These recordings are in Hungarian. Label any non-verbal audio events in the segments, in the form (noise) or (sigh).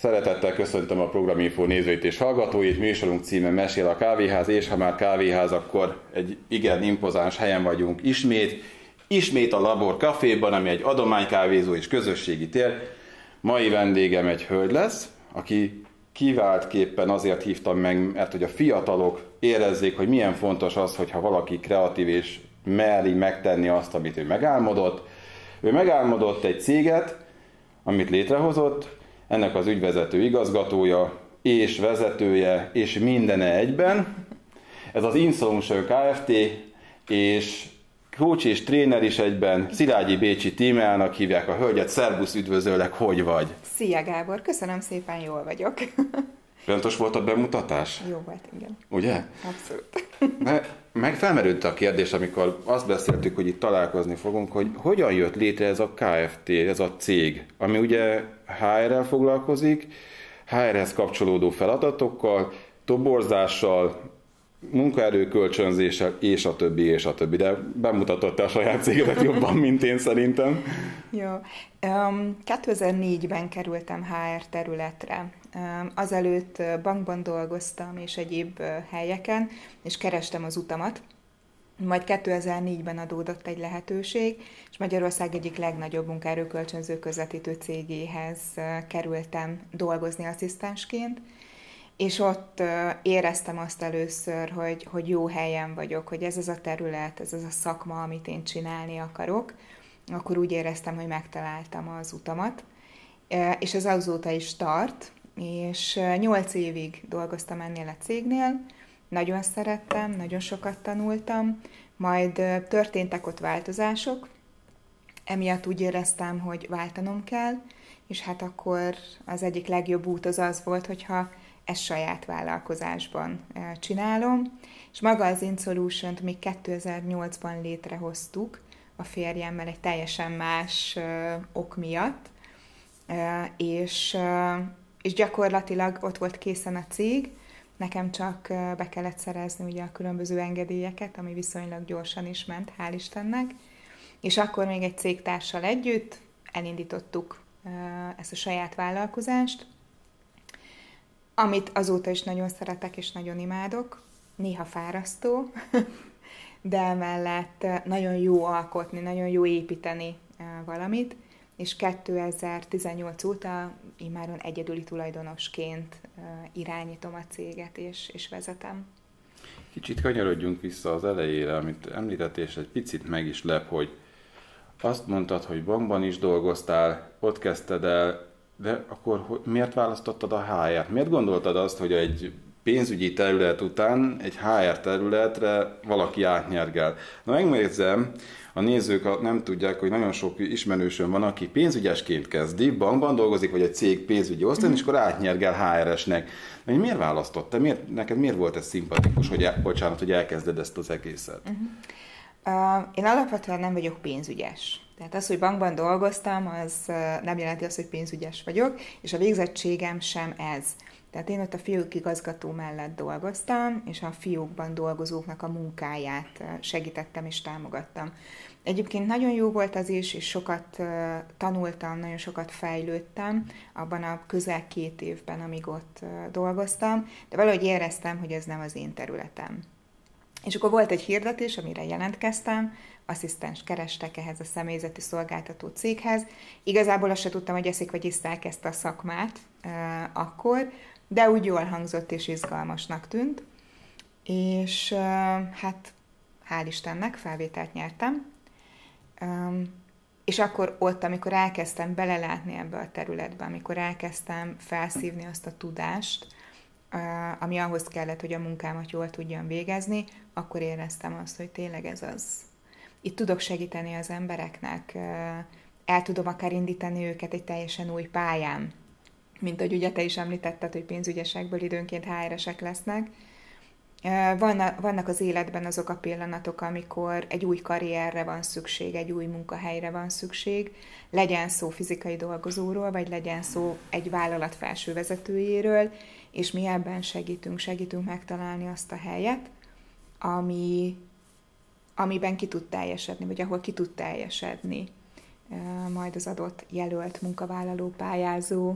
Szeretettel köszöntöm a Programinfo nézőit és hallgatóit. Műsorunk címe Mesél a kávéház, és ha már kávéház, akkor egy igen impozáns helyen vagyunk ismét. Ismét a Labor Caféban, ami egy adománykávézó és közösségi tér. Mai vendégem egy hölgy lesz, aki kiváltképpen azért hívtam meg, mert hogy a fiatalok érezzék, hogy milyen fontos az, hogyha valaki kreatív és meri megtenni azt, amit ő megálmodott. Ő megálmodott egy céget, amit létrehozott, ennek az ügyvezető igazgatója és vezetője és mindene egyben. Ez az Insolution Kft. és coach és tréner is egyben, Szilágyi Bécsi tímeának hívják a hölgyet. Szerbusz, üdvözöllek, hogy vagy? Szia Gábor, köszönöm szépen, jól vagyok. Fontos volt a bemutatás? Jó volt, igen. Ugye? Abszolút. De meg felmerült a kérdés, amikor azt beszéltük, hogy itt találkozni fogunk, hogy hogyan jött létre ez a KFT, ez a cég, ami ugye HR-rel foglalkozik, HR-hez kapcsolódó feladatokkal, toborzással, munkaerőkölcsönzéssel, és a többi, és a többi. De bemutatott a saját cégedet jobban, mint én szerintem. Jó. Um, 2004-ben kerültem HR területre. Azelőtt bankban dolgoztam, és egyéb helyeken, és kerestem az utamat. Majd 2004-ben adódott egy lehetőség, és Magyarország egyik legnagyobb munkaerőkölcsönző közvetítő cégéhez kerültem dolgozni asszisztensként, és ott éreztem azt először, hogy, hogy jó helyen vagyok, hogy ez az a terület, ez az a szakma, amit én csinálni akarok, akkor úgy éreztem, hogy megtaláltam az utamat. És ez azóta is tart, és nyolc évig dolgoztam ennél a cégnél, nagyon szerettem, nagyon sokat tanultam, majd történtek ott változások, emiatt úgy éreztem, hogy váltanom kell, és hát akkor az egyik legjobb út az az volt, hogyha ezt saját vállalkozásban csinálom, és maga az InSolution-t még 2008-ban létrehoztuk a férjemmel egy teljesen más ok miatt, és, és gyakorlatilag ott volt készen a cég, nekem csak be kellett szerezni ugye a különböző engedélyeket, ami viszonylag gyorsan is ment, hál' Istennek, és akkor még egy cégtársal együtt elindítottuk ezt a saját vállalkozást, amit azóta is nagyon szeretek és nagyon imádok, néha fárasztó, (laughs) de emellett nagyon jó alkotni, nagyon jó építeni valamit, és 2018 óta immáron egyedüli tulajdonosként irányítom a céget és, és vezetem. Kicsit kanyarodjunk vissza az elejére, amit említettél, és egy picit meg is lep, hogy azt mondtad, hogy bankban is dolgoztál, ott kezdted el de akkor miért választottad a HR-t? Miért gondoltad azt, hogy egy pénzügyi terület után egy HR területre valaki átnyergel? Na megnézem, a nézők nem tudják, hogy nagyon sok ismerősön van, aki pénzügyesként kezdi, bankban dolgozik, vagy egy cég pénzügyi osztályon, és akkor átnyergel HR-esnek. Na, miért választottad? Miért, neked miért volt ez szimpatikus, hogy, el, bocsánat, hogy elkezded ezt az egészet? Uh-huh. Uh, én alapvetően nem vagyok pénzügyes. Tehát az, hogy bankban dolgoztam, az nem jelenti azt, hogy pénzügyes vagyok, és a végzettségem sem ez. Tehát én ott a fiúk igazgató mellett dolgoztam, és a fiúkban dolgozóknak a munkáját segítettem és támogattam. Egyébként nagyon jó volt az is, és sokat tanultam, nagyon sokat fejlődtem abban a közel két évben, amíg ott dolgoztam, de valahogy éreztem, hogy ez nem az én területem. És akkor volt egy hirdetés, amire jelentkeztem, asszisztens kerestek ehhez a személyzeti szolgáltató céghez. Igazából azt se tudtam, hogy eszik vagy iszták ezt a szakmát uh, akkor, de úgy jól hangzott és izgalmasnak tűnt. És hát hál' Istennek felvételt nyertem. És akkor ott, amikor elkezdtem belelátni ebbe a területbe, amikor elkezdtem felszívni azt a tudást, ami ahhoz kellett, hogy a munkámat jól tudjam végezni, akkor éreztem azt, hogy tényleg ez az. Itt tudok segíteni az embereknek, el tudom akár indítani őket egy teljesen új pályán, mint ahogy ugye te is említetted, hogy pénzügyesekből időnként HR-esek lesznek. Vannak az életben azok a pillanatok, amikor egy új karrierre van szükség, egy új munkahelyre van szükség, legyen szó fizikai dolgozóról, vagy legyen szó egy vállalat felső vezetőjéről, és mi ebben segítünk, segítünk megtalálni azt a helyet, ami, amiben ki tud teljesedni, vagy ahol ki tud teljesedni majd az adott jelölt munkavállaló, pályázó,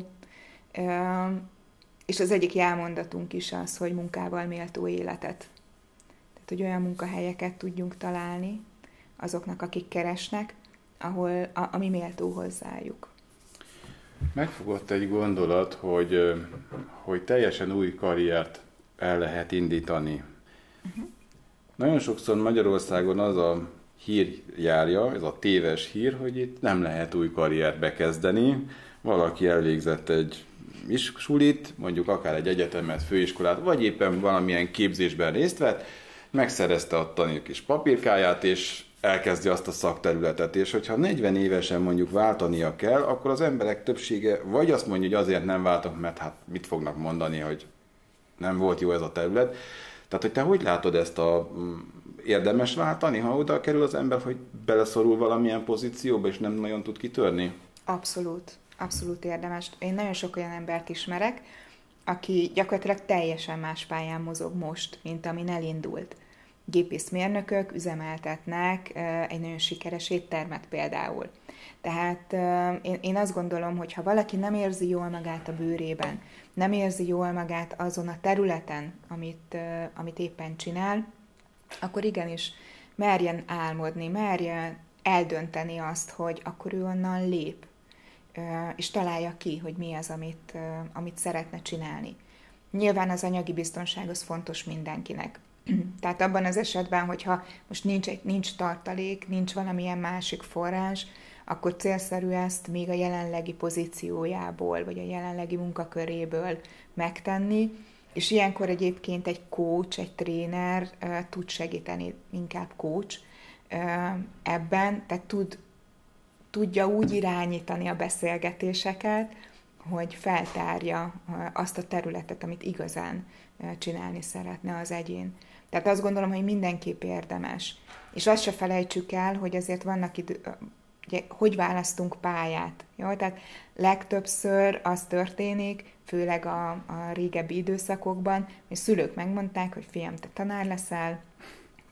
És az egyik jelmondatunk is az, hogy munkával méltó életet. Tehát, hogy olyan munkahelyeket tudjunk találni azoknak, akik keresnek, ahol, a, ami méltó hozzájuk. Megfogott egy gondolat, hogy, hogy teljesen új karriert el lehet indítani. Uh-huh. Nagyon sokszor Magyarországon az a hír járja, ez a téves hír, hogy itt nem lehet új karriert bekezdeni. Valaki elvégzett egy sulit, mondjuk akár egy egyetemet, főiskolát, vagy éppen valamilyen képzésben részt vett, megszerezte a tanít kis papírkáját, és elkezdi azt a szakterületet, és hogyha 40 évesen mondjuk váltania kell, akkor az emberek többsége vagy azt mondja, hogy azért nem váltok, mert hát mit fognak mondani, hogy nem volt jó ez a terület. Tehát, hogy te hogy látod ezt a mm, érdemes váltani, ha oda kerül az ember, hogy beleszorul valamilyen pozícióba, és nem nagyon tud kitörni? Abszolút, abszolút érdemes. Én nagyon sok olyan embert ismerek, aki gyakorlatilag teljesen más pályán mozog most, mint amin elindult gépészmérnökök üzemeltetnek egy nagyon sikeres éttermet például. Tehát én, én azt gondolom, hogy ha valaki nem érzi jól magát a bőrében, nem érzi jól magát azon a területen, amit, amit éppen csinál, akkor igenis merjen álmodni, merjen eldönteni azt, hogy akkor ő onnan lép, és találja ki, hogy mi az, amit, amit szeretne csinálni. Nyilván az anyagi biztonság az fontos mindenkinek. (clears throat) Tehát abban az esetben, hogyha most nincs, egy, nincs tartalék, nincs valamilyen másik forrás, akkor célszerű ezt még a jelenlegi pozíciójából, vagy a jelenlegi munkaköréből megtenni, és ilyenkor egyébként egy coach, egy tréner tud segíteni, inkább coach ebben, tehát tud, tudja úgy irányítani a beszélgetéseket, hogy feltárja azt a területet, amit igazán csinálni szeretne az egyén. Tehát azt gondolom, hogy mindenképp érdemes. És azt se felejtsük el, hogy azért vannak idő, ugye, hogy választunk pályát. Jó? Tehát legtöbbször az történik, főleg a, a régebbi időszakokban, hogy szülők megmondták, hogy fiam, te tanár leszel,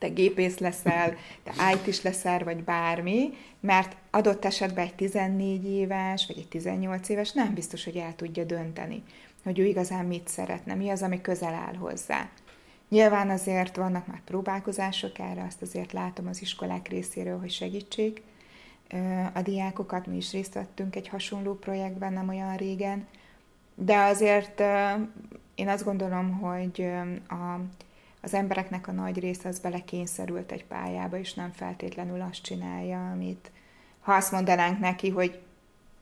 te gépész leszel, te IT is leszel, vagy bármi, mert adott esetben egy 14 éves, vagy egy 18 éves nem biztos, hogy el tudja dönteni, hogy ő igazán mit szeretne, mi az, ami közel áll hozzá. Nyilván azért vannak már próbálkozások erre, azt azért látom az iskolák részéről, hogy segítsék a diákokat. Mi is részt vettünk egy hasonló projektben nem olyan régen, de azért én azt gondolom, hogy a, az embereknek a nagy része az belekényszerült egy pályába, és nem feltétlenül azt csinálja, amit ha azt mondanánk neki, hogy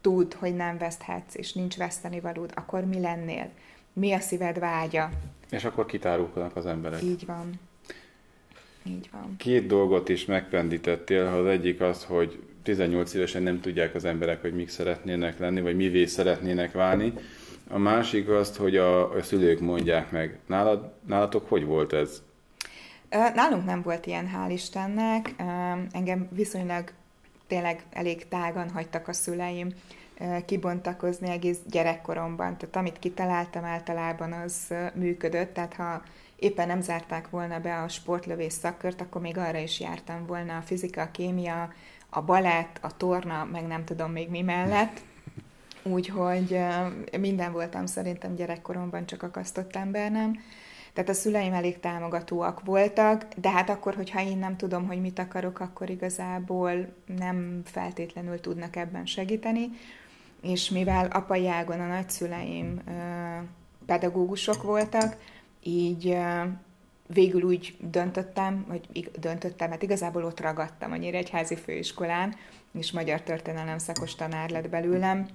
tud, hogy nem veszthetsz, és nincs veszteni valód, akkor mi lennél? Mi a szíved vágya? És akkor kitárulkodnak az emberek. Így van. Így van. Két dolgot is megpendítettél, az egyik az, hogy 18 évesen nem tudják az emberek, hogy mik szeretnének lenni, vagy mivé szeretnének válni. A másik azt, hogy a, a szülők mondják meg. Nálad, nálatok hogy volt ez? Nálunk nem volt ilyen, hál' Istennek. Engem viszonylag tényleg elég tágan hagytak a szüleim kibontakozni egész gyerekkoromban. Tehát amit kitaláltam általában, az működött, tehát ha éppen nem zárták volna be a sportlövés szakkört, akkor még arra is jártam volna a fizika, a kémia, a balett, a torna, meg nem tudom még mi mellett. Úgyhogy minden voltam szerintem gyerekkoromban, csak akasztott ember nem. Tehát a szüleim elég támogatóak voltak, de hát akkor, hogyha én nem tudom, hogy mit akarok, akkor igazából nem feltétlenül tudnak ebben segíteni és mivel apai ágon a nagyszüleim pedagógusok voltak, így végül úgy döntöttem, hogy döntöttem, mert igazából ott ragadtam a Nyíregyházi főiskolán, és magyar történelem szakos tanár lett belőlem,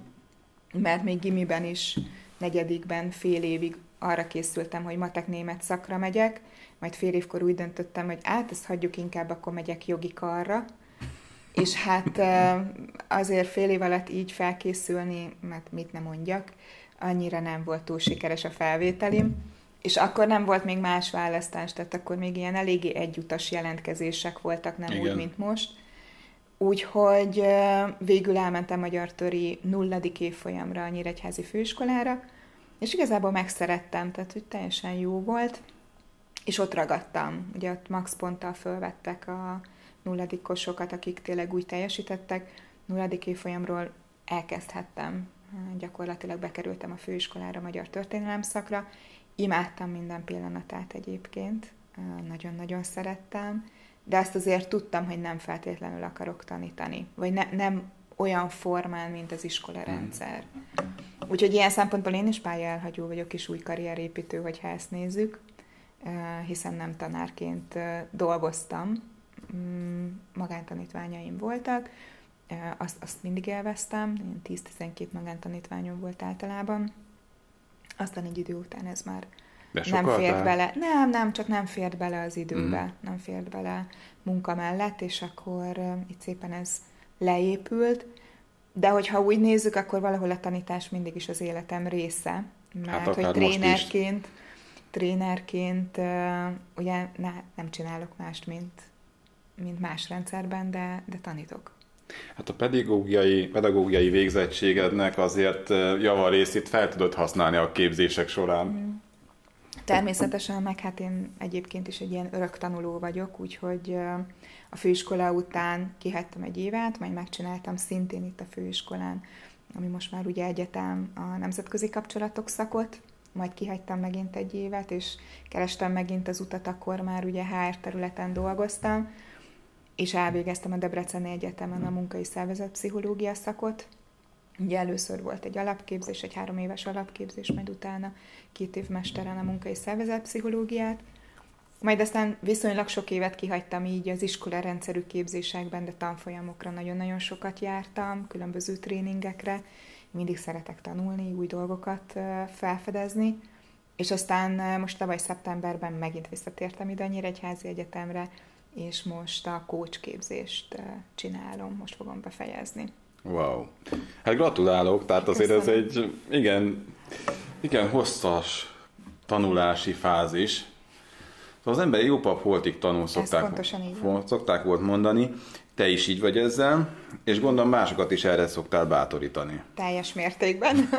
mert még gimiben is, negyedikben fél évig arra készültem, hogy matek-német szakra megyek, majd fél évkor úgy döntöttem, hogy át, ezt hagyjuk inkább, akkor megyek jogi karra, és hát azért fél év alatt így felkészülni, mert mit nem mondjak, annyira nem volt túl sikeres a felvételim, és akkor nem volt még más választás, tehát akkor még ilyen eléggé egyutas jelentkezések voltak, nem Igen. úgy, mint most. Úgyhogy végül elmentem Magyar Töri nulladik évfolyamra a Nyíregyházi főiskolára, és igazából megszerettem, tehát hogy teljesen jó volt, és ott ragadtam. Ugye ott max ponttal fölvettek a, nulladikosokat, akik tényleg úgy teljesítettek, nulladik évfolyamról elkezdhettem gyakorlatilag bekerültem a főiskolára magyar történelem szakra. Imádtam minden pillanatát egyébként, nagyon-nagyon szerettem, de azt azért tudtam, hogy nem feltétlenül akarok tanítani, vagy ne, nem olyan formán, mint az iskola mhm. rendszer. Úgyhogy ilyen szempontból én is pályaelhagyó vagyok, és új karrierépítő, hogyha ezt nézzük, hiszen nem tanárként dolgoztam, mm, magántanítványaim voltak, azt, azt mindig élveztem, 10-12 magántanítványom volt általában, aztán egy idő után ez már nem fért bele. Nem, nem, csak nem fért bele az időbe, mm. nem fért bele munka mellett, és akkor itt szépen ez leépült, de hogyha úgy nézzük, akkor valahol a tanítás mindig is az életem része, mert hát hogy trénerként, trénerként ugye ne, nem csinálok mást, mint, mint más rendszerben, de, de tanítok. Hát a pedagógiai, pedagógiai végzettségednek azért javarészét fel tudod használni a képzések során. Mm. Természetesen, meg hát én egyébként is egy ilyen örök tanuló vagyok, úgyhogy a főiskola után kihagytam egy évet, majd megcsináltam szintén itt a főiskolán, ami most már ugye egyetem a nemzetközi kapcsolatok szakot, majd kihagytam megint egy évet, és kerestem megint az utat, akkor már ugye HR területen dolgoztam, és elvégeztem a Debreceni Egyetemen a munkai szervezetpszichológia szakot, Ugye először volt egy alapképzés, egy három éves alapképzés, majd utána két év mesteren a munkai szervezetpszichológiát. Majd aztán viszonylag sok évet kihagytam így az iskola rendszerű képzésekben, de tanfolyamokra nagyon-nagyon sokat jártam, különböző tréningekre. Mindig szeretek tanulni, új dolgokat felfedezni. És aztán most tavaly szeptemberben megint visszatértem ide a Nyíregyházi Egyetemre, és most a coach képzést csinálom, most fogom befejezni. Wow. Hát gratulálok, tehát azért ez egy igen, igen hosszas tanulási fázis. Szóval az ember jó pap holtig tanul, szokták, szokták volt mondani. Te is így vagy ezzel, és gondolom másokat is erre szoktál bátorítani. Teljes mértékben.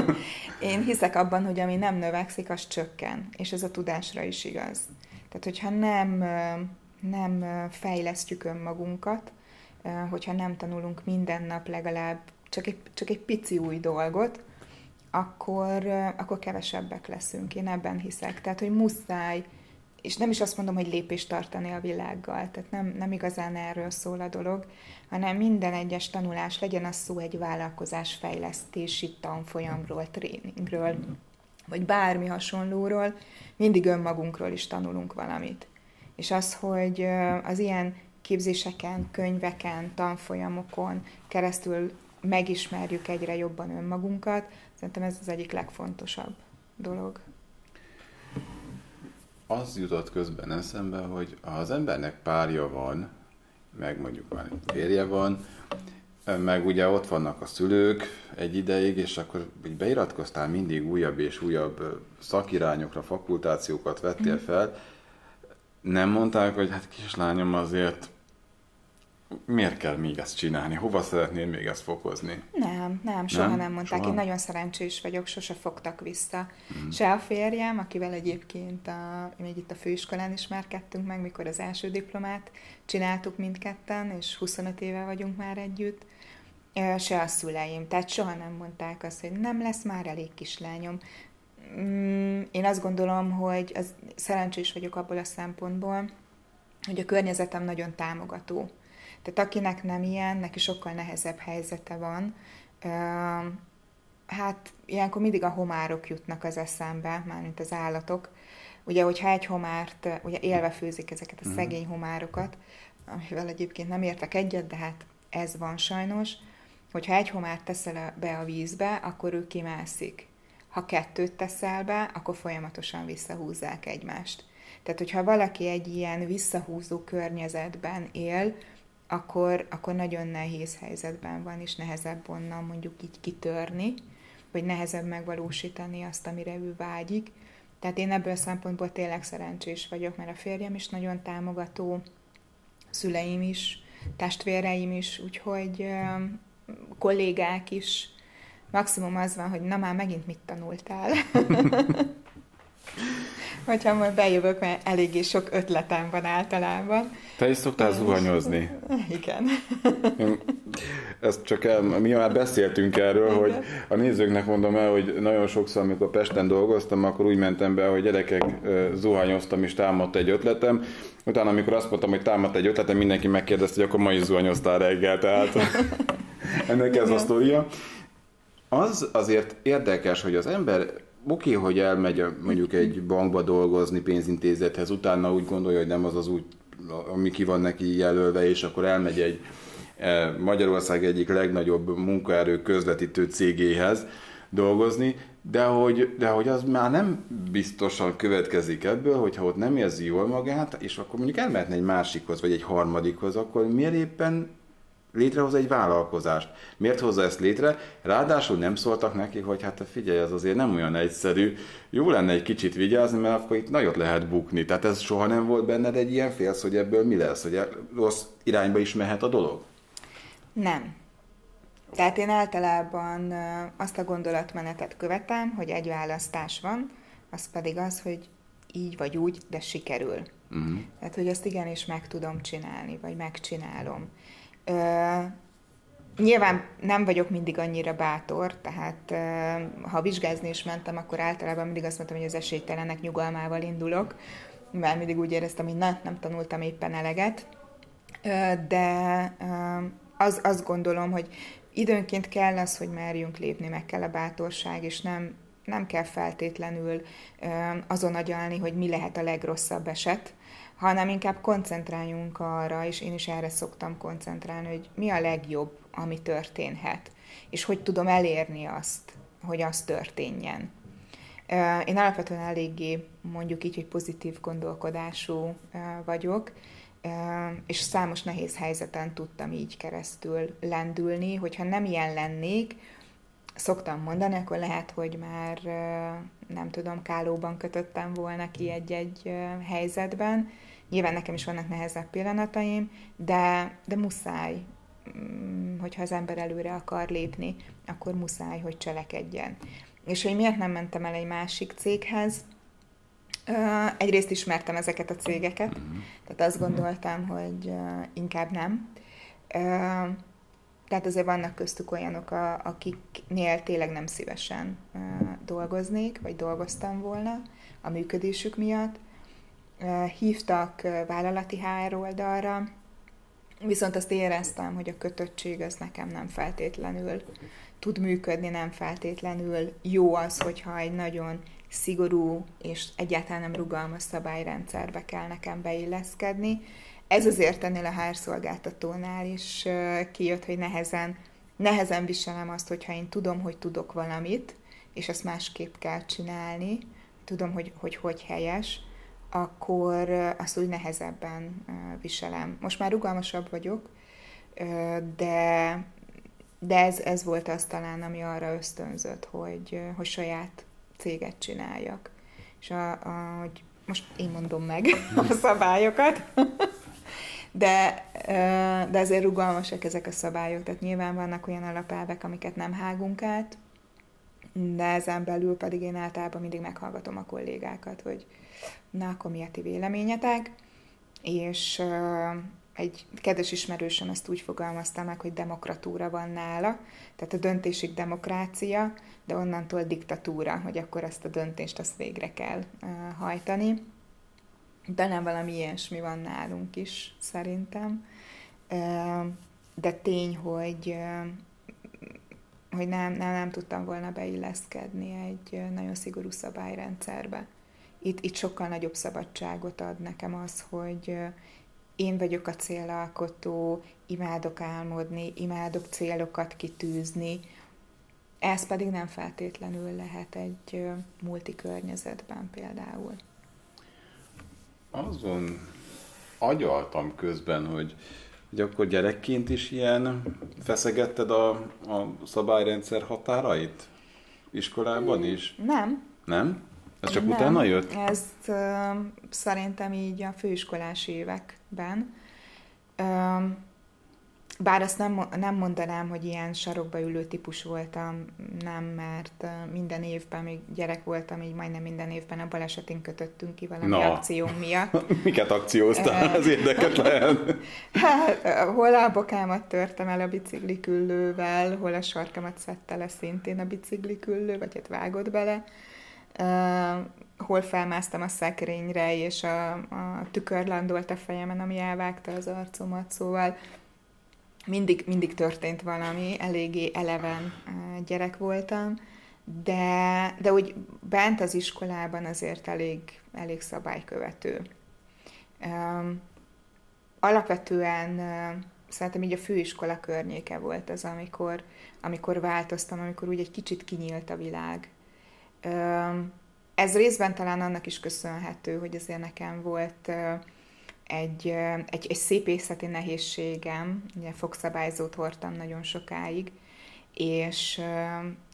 (laughs) Én hiszek abban, hogy ami nem növekszik, az csökken, és ez a tudásra is igaz. Tehát, hogyha nem, nem fejlesztjük önmagunkat, hogyha nem tanulunk minden nap legalább csak egy, csak egy pici új dolgot, akkor, akkor kevesebbek leszünk. Én ebben hiszek. Tehát, hogy muszáj, és nem is azt mondom, hogy lépést tartani a világgal, tehát nem, nem igazán erről szól a dolog, hanem minden egyes tanulás, legyen az szó egy vállalkozás fejlesztési tanfolyamról, tréningről, vagy bármi hasonlóról, mindig önmagunkról is tanulunk valamit. És az, hogy az ilyen képzéseken, könyveken, tanfolyamokon keresztül megismerjük egyre jobban önmagunkat. Szerintem ez az egyik legfontosabb dolog. Az jutott közben eszembe, hogy ha az embernek párja van, meg mondjuk már férje van, meg ugye ott vannak a szülők egy ideig, és akkor így beiratkoztál mindig újabb és újabb szakirányokra, fakultációkat vettél mm. fel, nem mondták, hogy hát kislányom azért miért kell még ezt csinálni? Hova szeretnél még ezt fokozni? Nem, nem, soha nem, nem mondták. Soha? Én nagyon szerencsés vagyok, sose fogtak vissza. Mm. Se a férjem, akivel egyébként a, még itt a főiskolán ismerkedtünk meg, mikor az első diplomát csináltuk mindketten, és 25 éve vagyunk már együtt, se a szüleim. Tehát soha nem mondták azt, hogy nem lesz már elég kislányom. Mm, én azt gondolom, hogy az, szerencsés vagyok abból a szempontból, hogy a környezetem nagyon támogató tehát akinek nem ilyen, neki sokkal nehezebb helyzete van. Hát ilyenkor mindig a homárok jutnak az eszembe, mármint az állatok. Ugye, hogyha egy homárt, ugye élve főzik ezeket a mhm. szegény homárokat, amivel egyébként nem értek egyet, de hát ez van sajnos, hogyha egy homárt teszel be a vízbe, akkor ő kimászik. Ha kettőt teszel be, akkor folyamatosan visszahúzzák egymást. Tehát, hogyha valaki egy ilyen visszahúzó környezetben él, akkor, akkor nagyon nehéz helyzetben van, és nehezebb onnan mondjuk így kitörni, vagy nehezebb megvalósítani azt, amire ő vágyik. Tehát én ebből a szempontból tényleg szerencsés vagyok, mert a férjem is nagyon támogató, szüleim is, testvéreim is, úgyhogy kollégák is. Maximum az van, hogy na már megint mit tanultál. (laughs) hogyha majd bejövök, mert eléggé sok ötletem van általában. Te is szoktál zuhanyozni? Igen. ezt csak el, mi már beszéltünk erről, hogy a nézőknek mondom el, hogy nagyon sokszor, amikor Pesten dolgoztam, akkor úgy mentem be, hogy gyerekek zuhanyoztam és támadt egy ötletem. Utána, amikor azt mondtam, hogy támadt egy ötletem, mindenki megkérdezte, hogy akkor ma is zuhanyoztál reggel, tehát (laughs) ennek ez a sztoria. Az azért érdekes, hogy az ember oké, hogy elmegy mondjuk egy bankba dolgozni, pénzintézethez, utána úgy gondolja, hogy nem az az úgy, ami ki van neki jelölve, és akkor elmegy egy e, Magyarország egyik legnagyobb munkaerő közvetítő cégéhez dolgozni, de hogy, de hogy az már nem biztosan következik ebből, hogyha ott nem érzi jól magát, és akkor mondjuk elmehetne egy másikhoz, vagy egy harmadikhoz, akkor miért éppen létrehoz egy vállalkozást. Miért hozza ezt létre? Ráadásul nem szóltak neki, hogy hát figyelj, ez azért nem olyan egyszerű, jó lenne egy kicsit vigyázni, mert akkor itt nagyot lehet bukni. Tehát ez soha nem volt benned egy ilyen félsz, hogy ebből mi lesz, hogy rossz irányba is mehet a dolog? Nem. Tehát én általában azt a gondolatmenetet követem, hogy egy választás van, az pedig az, hogy így vagy úgy, de sikerül. Uh-huh. Tehát, hogy azt igenis meg tudom csinálni, vagy megcsinálom. Nyilván nem vagyok mindig annyira bátor, tehát ha vizsgázni is mentem, akkor általában mindig azt mondtam, hogy az esélytelenek nyugalmával indulok, mert mindig úgy éreztem, hogy na, nem tanultam éppen eleget, de az, azt gondolom, hogy időnként kell az, hogy merjünk lépni, meg kell a bátorság, és nem, nem kell feltétlenül azon agyalni, hogy mi lehet a legrosszabb eset, hanem inkább koncentráljunk arra, és én is erre szoktam koncentrálni, hogy mi a legjobb, ami történhet, és hogy tudom elérni azt, hogy az történjen. Én alapvetően eléggé mondjuk így, hogy pozitív gondolkodású vagyok, és számos nehéz helyzeten tudtam így keresztül lendülni, hogyha nem ilyen lennék, szoktam mondani, akkor lehet, hogy már nem tudom, kálóban kötöttem volna ki egy-egy helyzetben, Nyilván nekem is vannak nehezebb pillanataim, de, de muszáj, mm, hogyha az ember előre akar lépni, akkor muszáj, hogy cselekedjen. És hogy miért nem mentem el egy másik céghez, egyrészt ismertem ezeket a cégeket, tehát azt gondoltam, hogy inkább nem. Tehát azért vannak köztük olyanok, akiknél tényleg nem szívesen dolgoznék, vagy dolgoztam volna a működésük miatt hívtak vállalati HR oldalra, viszont azt éreztem, hogy a kötöttség az nekem nem feltétlenül tud működni, nem feltétlenül jó az, hogyha egy nagyon szigorú és egyáltalán nem rugalmas szabályrendszerbe kell nekem beilleszkedni. Ez azért ennél a HR szolgáltatónál is kijött, hogy nehezen, nehezen viselem azt, hogyha én tudom, hogy tudok valamit, és ezt másképp kell csinálni, tudom, hogy hogy, hogy helyes, akkor azt úgy nehezebben viselem. Most már rugalmasabb vagyok, de, de ez, ez volt az talán, ami arra ösztönzött, hogy, hogy saját céget csináljak. És a, a, hogy most én mondom meg a szabályokat, (laughs) de, de ezért rugalmasak ezek a szabályok, tehát nyilván vannak olyan alapelvek, amiket nem hágunk át, de ezen belül pedig én általában mindig meghallgatom a kollégákat, hogy, na akkor mi a ti véleményetek, és egy kedves ismerősöm ezt úgy fogalmazta meg, hogy demokratúra van nála, tehát a döntésig demokrácia, de onnantól diktatúra, hogy akkor ezt a döntést azt végre kell uh, hajtani. De nem valami ilyesmi van nálunk is, szerintem. Uh, de tény, hogy hogy nem, nem, nem tudtam volna beilleszkedni egy nagyon szigorú szabályrendszerbe itt, itt sokkal nagyobb szabadságot ad nekem az, hogy én vagyok a célalkotó, imádok álmodni, imádok célokat kitűzni, ez pedig nem feltétlenül lehet egy multi környezetben például. Azon agyaltam közben, hogy, hogy akkor gyerekként is ilyen feszegetted a, a szabályrendszer határait? Iskolában is? Nem. Nem? Ez csak Nem, utána jött? Ezt uh, szerintem így a főiskolás években. Uh, bár azt nem, nem mondanám, hogy ilyen sarokba ülő típus voltam, nem, mert minden évben, még gyerek voltam, így majdnem minden évben a balesetén kötöttünk ki valami no. akció miatt. (laughs) Miket akcióztál? Ez érdeketlen. (laughs) Hát, hol a bokámat törtem el a bicikliküllővel, hol a sarkamat szedte le szintén a bicikliküllő, vagy hát vágott bele. Hol felmásztam a szekrényre, és a, a tükör landolt a fejemen, ami elvágta az arcomat, szóval mindig, mindig történt valami, eléggé eleven gyerek voltam, de, de úgy bent az iskolában azért elég, elég szabálykövető. Um, alapvetően szerintem így a főiskola környéke volt az, amikor, amikor változtam, amikor úgy egy kicsit kinyílt a világ. Ez részben talán annak is köszönhető, hogy azért nekem volt egy, egy, egy szépészeti nehézségem, ugye fogszabályzót hordtam nagyon sokáig, és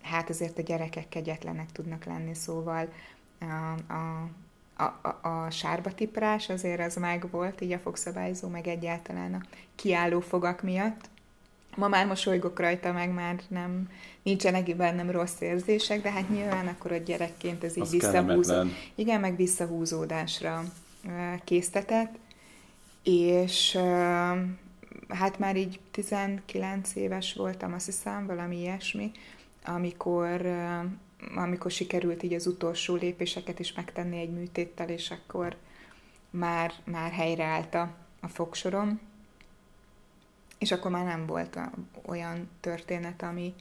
hát azért a gyerekek kegyetlenek tudnak lenni, szóval a, a, a, a sárba tiprás azért az meg volt, így a fogszabályzó, meg egyáltalán a kiálló fogak miatt. Ma már mosolygok rajta, meg már nem, nincsenek bennem rossz érzések, de hát nyilván akkor a gyerekként ez így visszahúzó. Igen, meg visszahúzódásra késztetett és hát már így 19 éves voltam, azt hiszem, valami ilyesmi, amikor, amikor sikerült így az utolsó lépéseket is megtenni egy műtéttel, és akkor már, már helyreállt a, a fogsorom, és akkor már nem volt olyan történet, ami,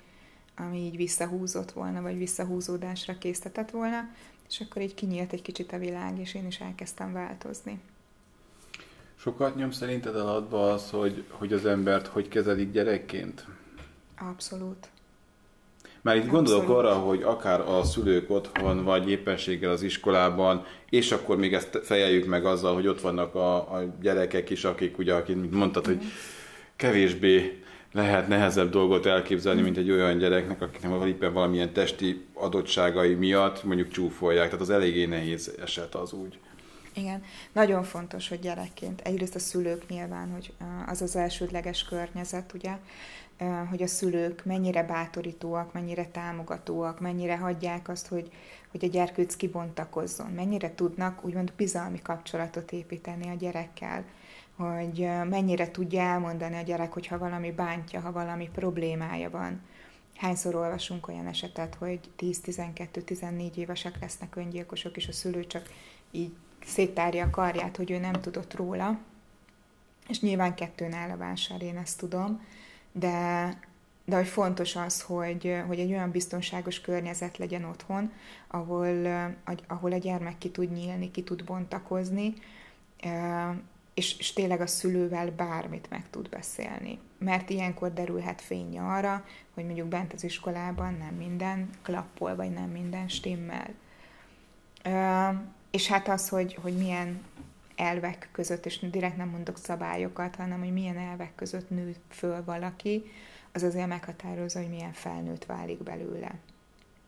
ami így visszahúzott volna, vagy visszahúzódásra késztetett volna, és akkor így kinyílt egy kicsit a világ, és én is elkezdtem változni. Sokat nyom szerinted alatba az, hogy, hogy az embert hogy kezelik gyerekként? Abszolút. Már itt Abszolút. gondolok arra, hogy akár a szülők otthon, vagy éppenséggel az iskolában, és akkor még ezt fejeljük meg azzal, hogy ott vannak a, a gyerekek is, akik ugye, akik mondtad, hogy kevésbé lehet nehezebb dolgot elképzelni, mint egy olyan gyereknek, akinek éppen valamilyen testi adottságai miatt mondjuk csúfolják. Tehát az eléggé nehéz eset az úgy. Igen, nagyon fontos, hogy gyerekként egyrészt a szülők nyilván, hogy az az elsődleges környezet, ugye, hogy a szülők mennyire bátorítóak, mennyire támogatóak, mennyire hagyják azt, hogy, hogy a gyerkőc kibontakozzon, mennyire tudnak úgymond bizalmi kapcsolatot építeni a gyerekkel, hogy mennyire tudja elmondani a gyerek, hogyha valami bántja, ha valami problémája van. Hányszor olvasunk olyan esetet, hogy 10-12-14 évesek lesznek öngyilkosok, és a szülő csak így széttárja a karját, hogy ő nem tudott róla, és nyilván kettőn áll a vásár, én ezt tudom, de, de hogy fontos az, hogy, hogy egy olyan biztonságos környezet legyen otthon, ahol, ahol a gyermek ki tud nyílni, ki tud bontakozni, és, és tényleg a szülővel bármit meg tud beszélni. Mert ilyenkor derülhet fény arra, hogy mondjuk bent az iskolában nem minden klappol, vagy nem minden stimmel. És hát az, hogy, hogy milyen elvek között, és direkt nem mondok szabályokat, hanem hogy milyen elvek között nő föl valaki, az azért meghatározza, hogy milyen felnőtt válik belőle.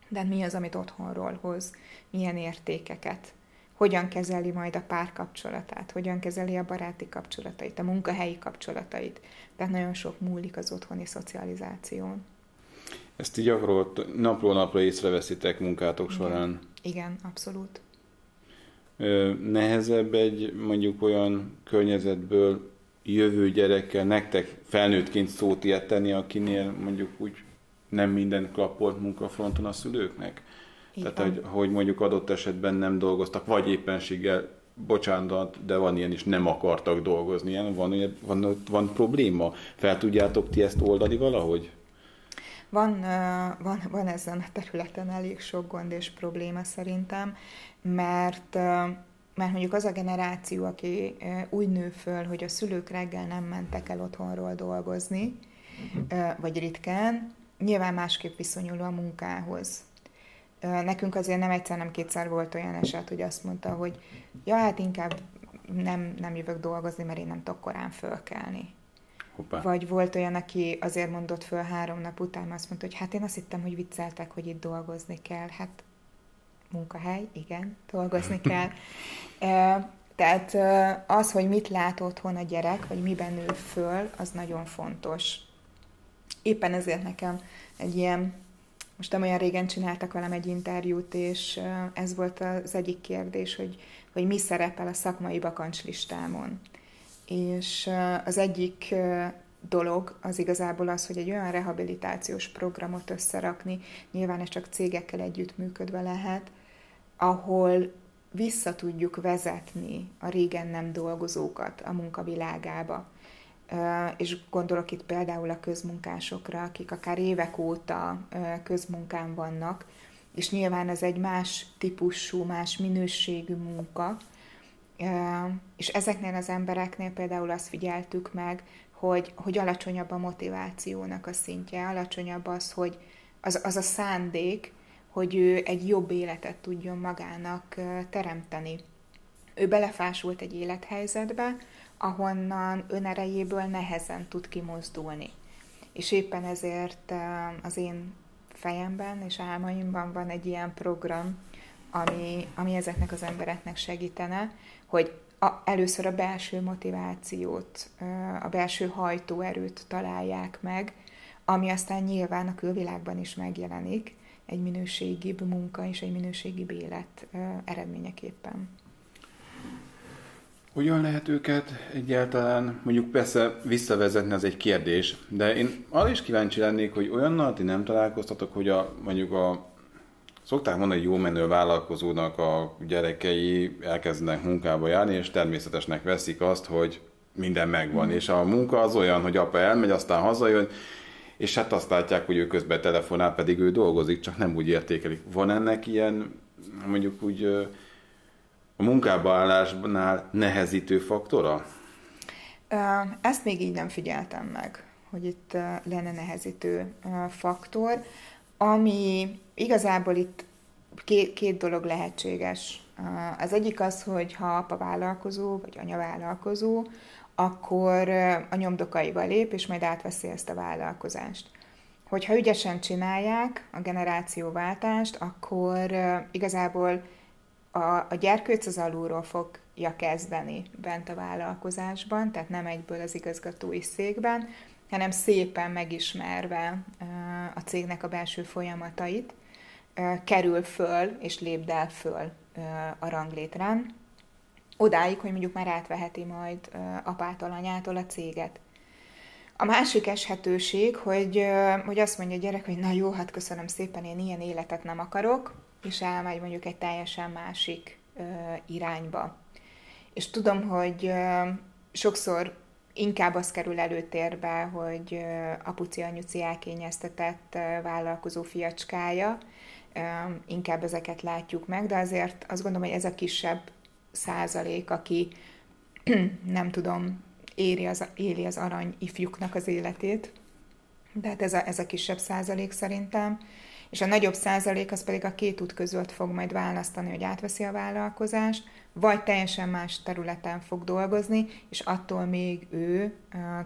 De mi az, amit otthonról hoz, milyen értékeket, hogyan kezeli majd a párkapcsolatát, hogyan kezeli a baráti kapcsolatait, a munkahelyi kapcsolatait. Tehát nagyon sok múlik az otthoni szocializáción. Ezt így akkor napról napra észreveszitek munkátok Igen. során? Igen, abszolút nehezebb egy mondjuk olyan környezetből jövő gyerekkel nektek felnőttként szót ilyet tenni, akinél mondjuk úgy nem minden klappolt munkafronton a szülőknek? Tehát, hogy, hogy mondjuk adott esetben nem dolgoztak, vagy éppenséggel, bocsánat, de van ilyen is, nem akartak dolgozni. Ilyen, van, van, van probléma? Fel tudjátok ti ezt oldani valahogy? Van, van, van ezen a területen elég sok gond és probléma szerintem, mert mert mondjuk az a generáció, aki úgy nő föl, hogy a szülők reggel nem mentek el otthonról dolgozni, vagy ritkán, nyilván másképp viszonyul a munkához. Nekünk azért nem egyszer, nem kétszer volt olyan eset, hogy azt mondta, hogy ja, hát inkább nem, nem jövök dolgozni, mert én nem tudok korán fölkelni. Hoppá. Vagy volt olyan, aki azért mondott föl három nap után, azt mondta, hogy hát én azt hittem, hogy vicceltek, hogy itt dolgozni kell. Hát munkahely, igen, dolgozni (laughs) kell. Tehát az, hogy mit lát otthon a gyerek, vagy miben nő föl, az nagyon fontos. Éppen ezért nekem egy ilyen, most nem olyan régen csináltak velem egy interjút, és ez volt az egyik kérdés, hogy, hogy mi szerepel a szakmai bakancslistámon. És az egyik dolog az igazából az, hogy egy olyan rehabilitációs programot összerakni, nyilván ez csak cégekkel együttműködve lehet, ahol vissza tudjuk vezetni a régen nem dolgozókat a munkavilágába. És gondolok itt például a közmunkásokra, akik akár évek óta közmunkán vannak, és nyilván ez egy más típusú, más minőségű munka, és ezeknél az embereknél például azt figyeltük meg, hogy, hogy alacsonyabb a motivációnak a szintje, alacsonyabb az, hogy az, az a szándék, hogy ő egy jobb életet tudjon magának teremteni. Ő belefásult egy élethelyzetbe, ahonnan önerejéből nehezen tud kimozdulni. És éppen ezért az én fejemben és álmaimban van egy ilyen program, ami, ami ezeknek az embereknek segítene, hogy a, először a belső motivációt, a belső hajtóerőt találják meg, ami aztán nyilván a külvilágban is megjelenik, egy minőségibb munka és egy minőségibb élet eredményeképpen. Hogyan lehet őket egyáltalán, mondjuk persze visszavezetni, az egy kérdés, de én arra is kíváncsi lennék, hogy olyannal ti nem találkoztatok, hogy a, mondjuk a Szokták mondani, hogy jó menő vállalkozónak a gyerekei elkezdenek munkába járni, és természetesnek veszik azt, hogy minden megvan. Mm. És a munka az olyan, hogy apa elmegy, aztán hazajön, és hát azt látják, hogy ő közben telefonál, pedig ő dolgozik, csak nem úgy értékelik. Van ennek ilyen, mondjuk úgy a munkába állásnál nehezítő faktora? Ezt még így nem figyeltem meg, hogy itt lenne nehezítő faktor. Ami igazából itt két, két dolog lehetséges. Az egyik az, hogy ha apa vállalkozó, vagy anya vállalkozó, akkor a nyomdokaiba lép, és majd átveszi ezt a vállalkozást. Hogyha ügyesen csinálják a generációváltást, akkor igazából a, a gyerkőc az alulról fogja kezdeni bent a vállalkozásban, tehát nem egyből az igazgatói székben, hanem szépen megismerve a cégnek a belső folyamatait, kerül föl és lépdel föl a ranglétrán, odáig, hogy mondjuk már átveheti majd apától, anyától a céget. A másik eshetőség, hogy, hogy azt mondja a gyerek, hogy na jó, hát köszönöm szépen, én ilyen életet nem akarok, és elmegy mondjuk egy teljesen másik irányba. És tudom, hogy sokszor inkább az kerül előtérbe, hogy apuci anyuci elkényeztetett vállalkozó fiacskája, inkább ezeket látjuk meg, de azért azt gondolom, hogy ez a kisebb százalék, aki (clears throat) nem tudom, éri az, éli az arany ifjuknak az életét, de hát ez a, ez a kisebb százalék szerintem, és a nagyobb százalék az pedig a két út között fog majd választani, hogy átveszi a vállalkozást, vagy teljesen más területen fog dolgozni, és attól még ő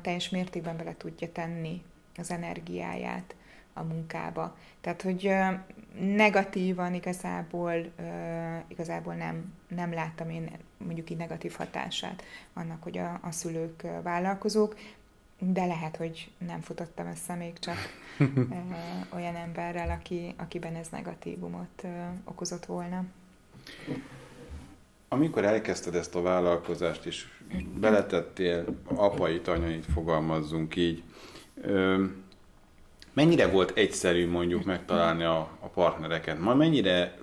teljes mértékben bele tudja tenni az energiáját a munkába. Tehát, hogy negatívan igazából, igazából nem, nem láttam én mondjuk így negatív hatását annak, hogy a, a szülők vállalkozók, de lehet, hogy nem futottam össze még csak (laughs) olyan emberrel, aki, akiben ez negatívumot okozott volna. Amikor elkezdted ezt a vállalkozást, és beletettél apait, anyait, fogalmazzunk így, mennyire volt egyszerű mondjuk megtalálni a, a partnereket? Ma mennyire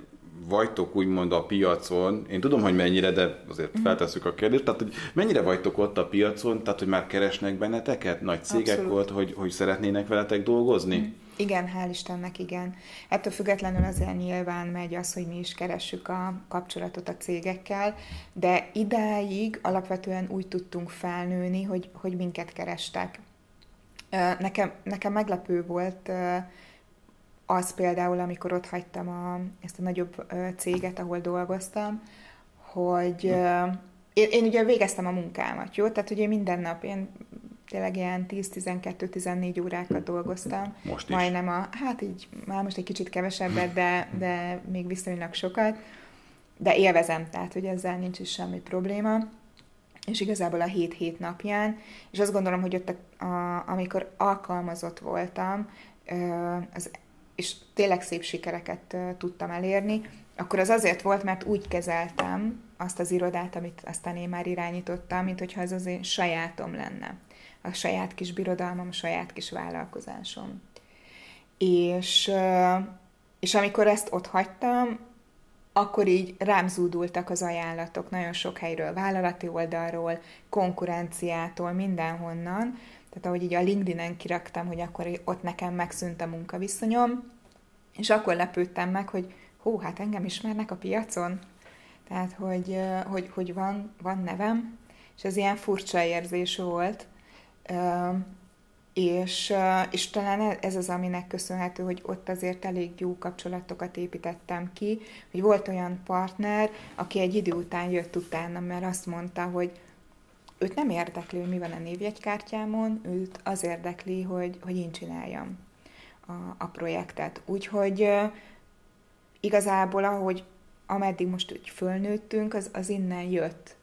vagytok úgymond a piacon, én tudom, hogy mennyire, de azért mhm. feltesszük a kérdést, tehát hogy mennyire vagytok ott a piacon, tehát hogy már keresnek benneteket, nagy cégek Abszolút. volt, hogy, hogy szeretnének veletek dolgozni? Mm. Igen, hál' Istennek, igen. Ettől függetlenül azért nyilván megy az, hogy mi is keressük a kapcsolatot a cégekkel, de idáig alapvetően úgy tudtunk felnőni, hogy, hogy minket kerestek. Nekem, nekem meglepő volt az például, amikor ott hagytam a, ezt a nagyobb céget, ahol dolgoztam, hogy én, én ugye végeztem a munkámat, jó? Tehát ugye minden nap én tényleg ilyen 10-12-14 órákat dolgoztam. Most is. Majdnem a, hát így már most egy kicsit kevesebbet, de, de még viszonylag sokat. de élvezem, tehát hogy ezzel nincs is semmi probléma. És igazából a hét-hét napján, és azt gondolom, hogy ott, a, a, amikor alkalmazott voltam, az, és tényleg szép sikereket tudtam elérni, akkor az azért volt, mert úgy kezeltem azt az irodát, amit aztán én már irányítottam, mint hogyha ez az én sajátom lenne. A saját kis birodalmam, a saját kis vállalkozásom. És, és amikor ezt ott hagytam, akkor így rám zúdultak az ajánlatok nagyon sok helyről, vállalati oldalról, konkurenciától, mindenhonnan. Tehát ahogy így a LinkedIn-en kiraktam, hogy akkor ott nekem megszűnt a munkaviszonyom, és akkor lepődtem meg, hogy hú, hát engem ismernek a piacon, tehát hogy, hogy, hogy van, van nevem, és ez ilyen furcsa érzés volt, és, és talán ez az, aminek köszönhető, hogy ott azért elég jó kapcsolatokat építettem ki, hogy volt olyan partner, aki egy idő után jött utána, mert azt mondta, hogy őt nem érdekli, hogy mi van a névjegykártyámon, őt az érdekli, hogy, hogy én csináljam a, a projektet. Úgyhogy igazából, ahogy ameddig most úgy fölnőttünk, az, az innen jött,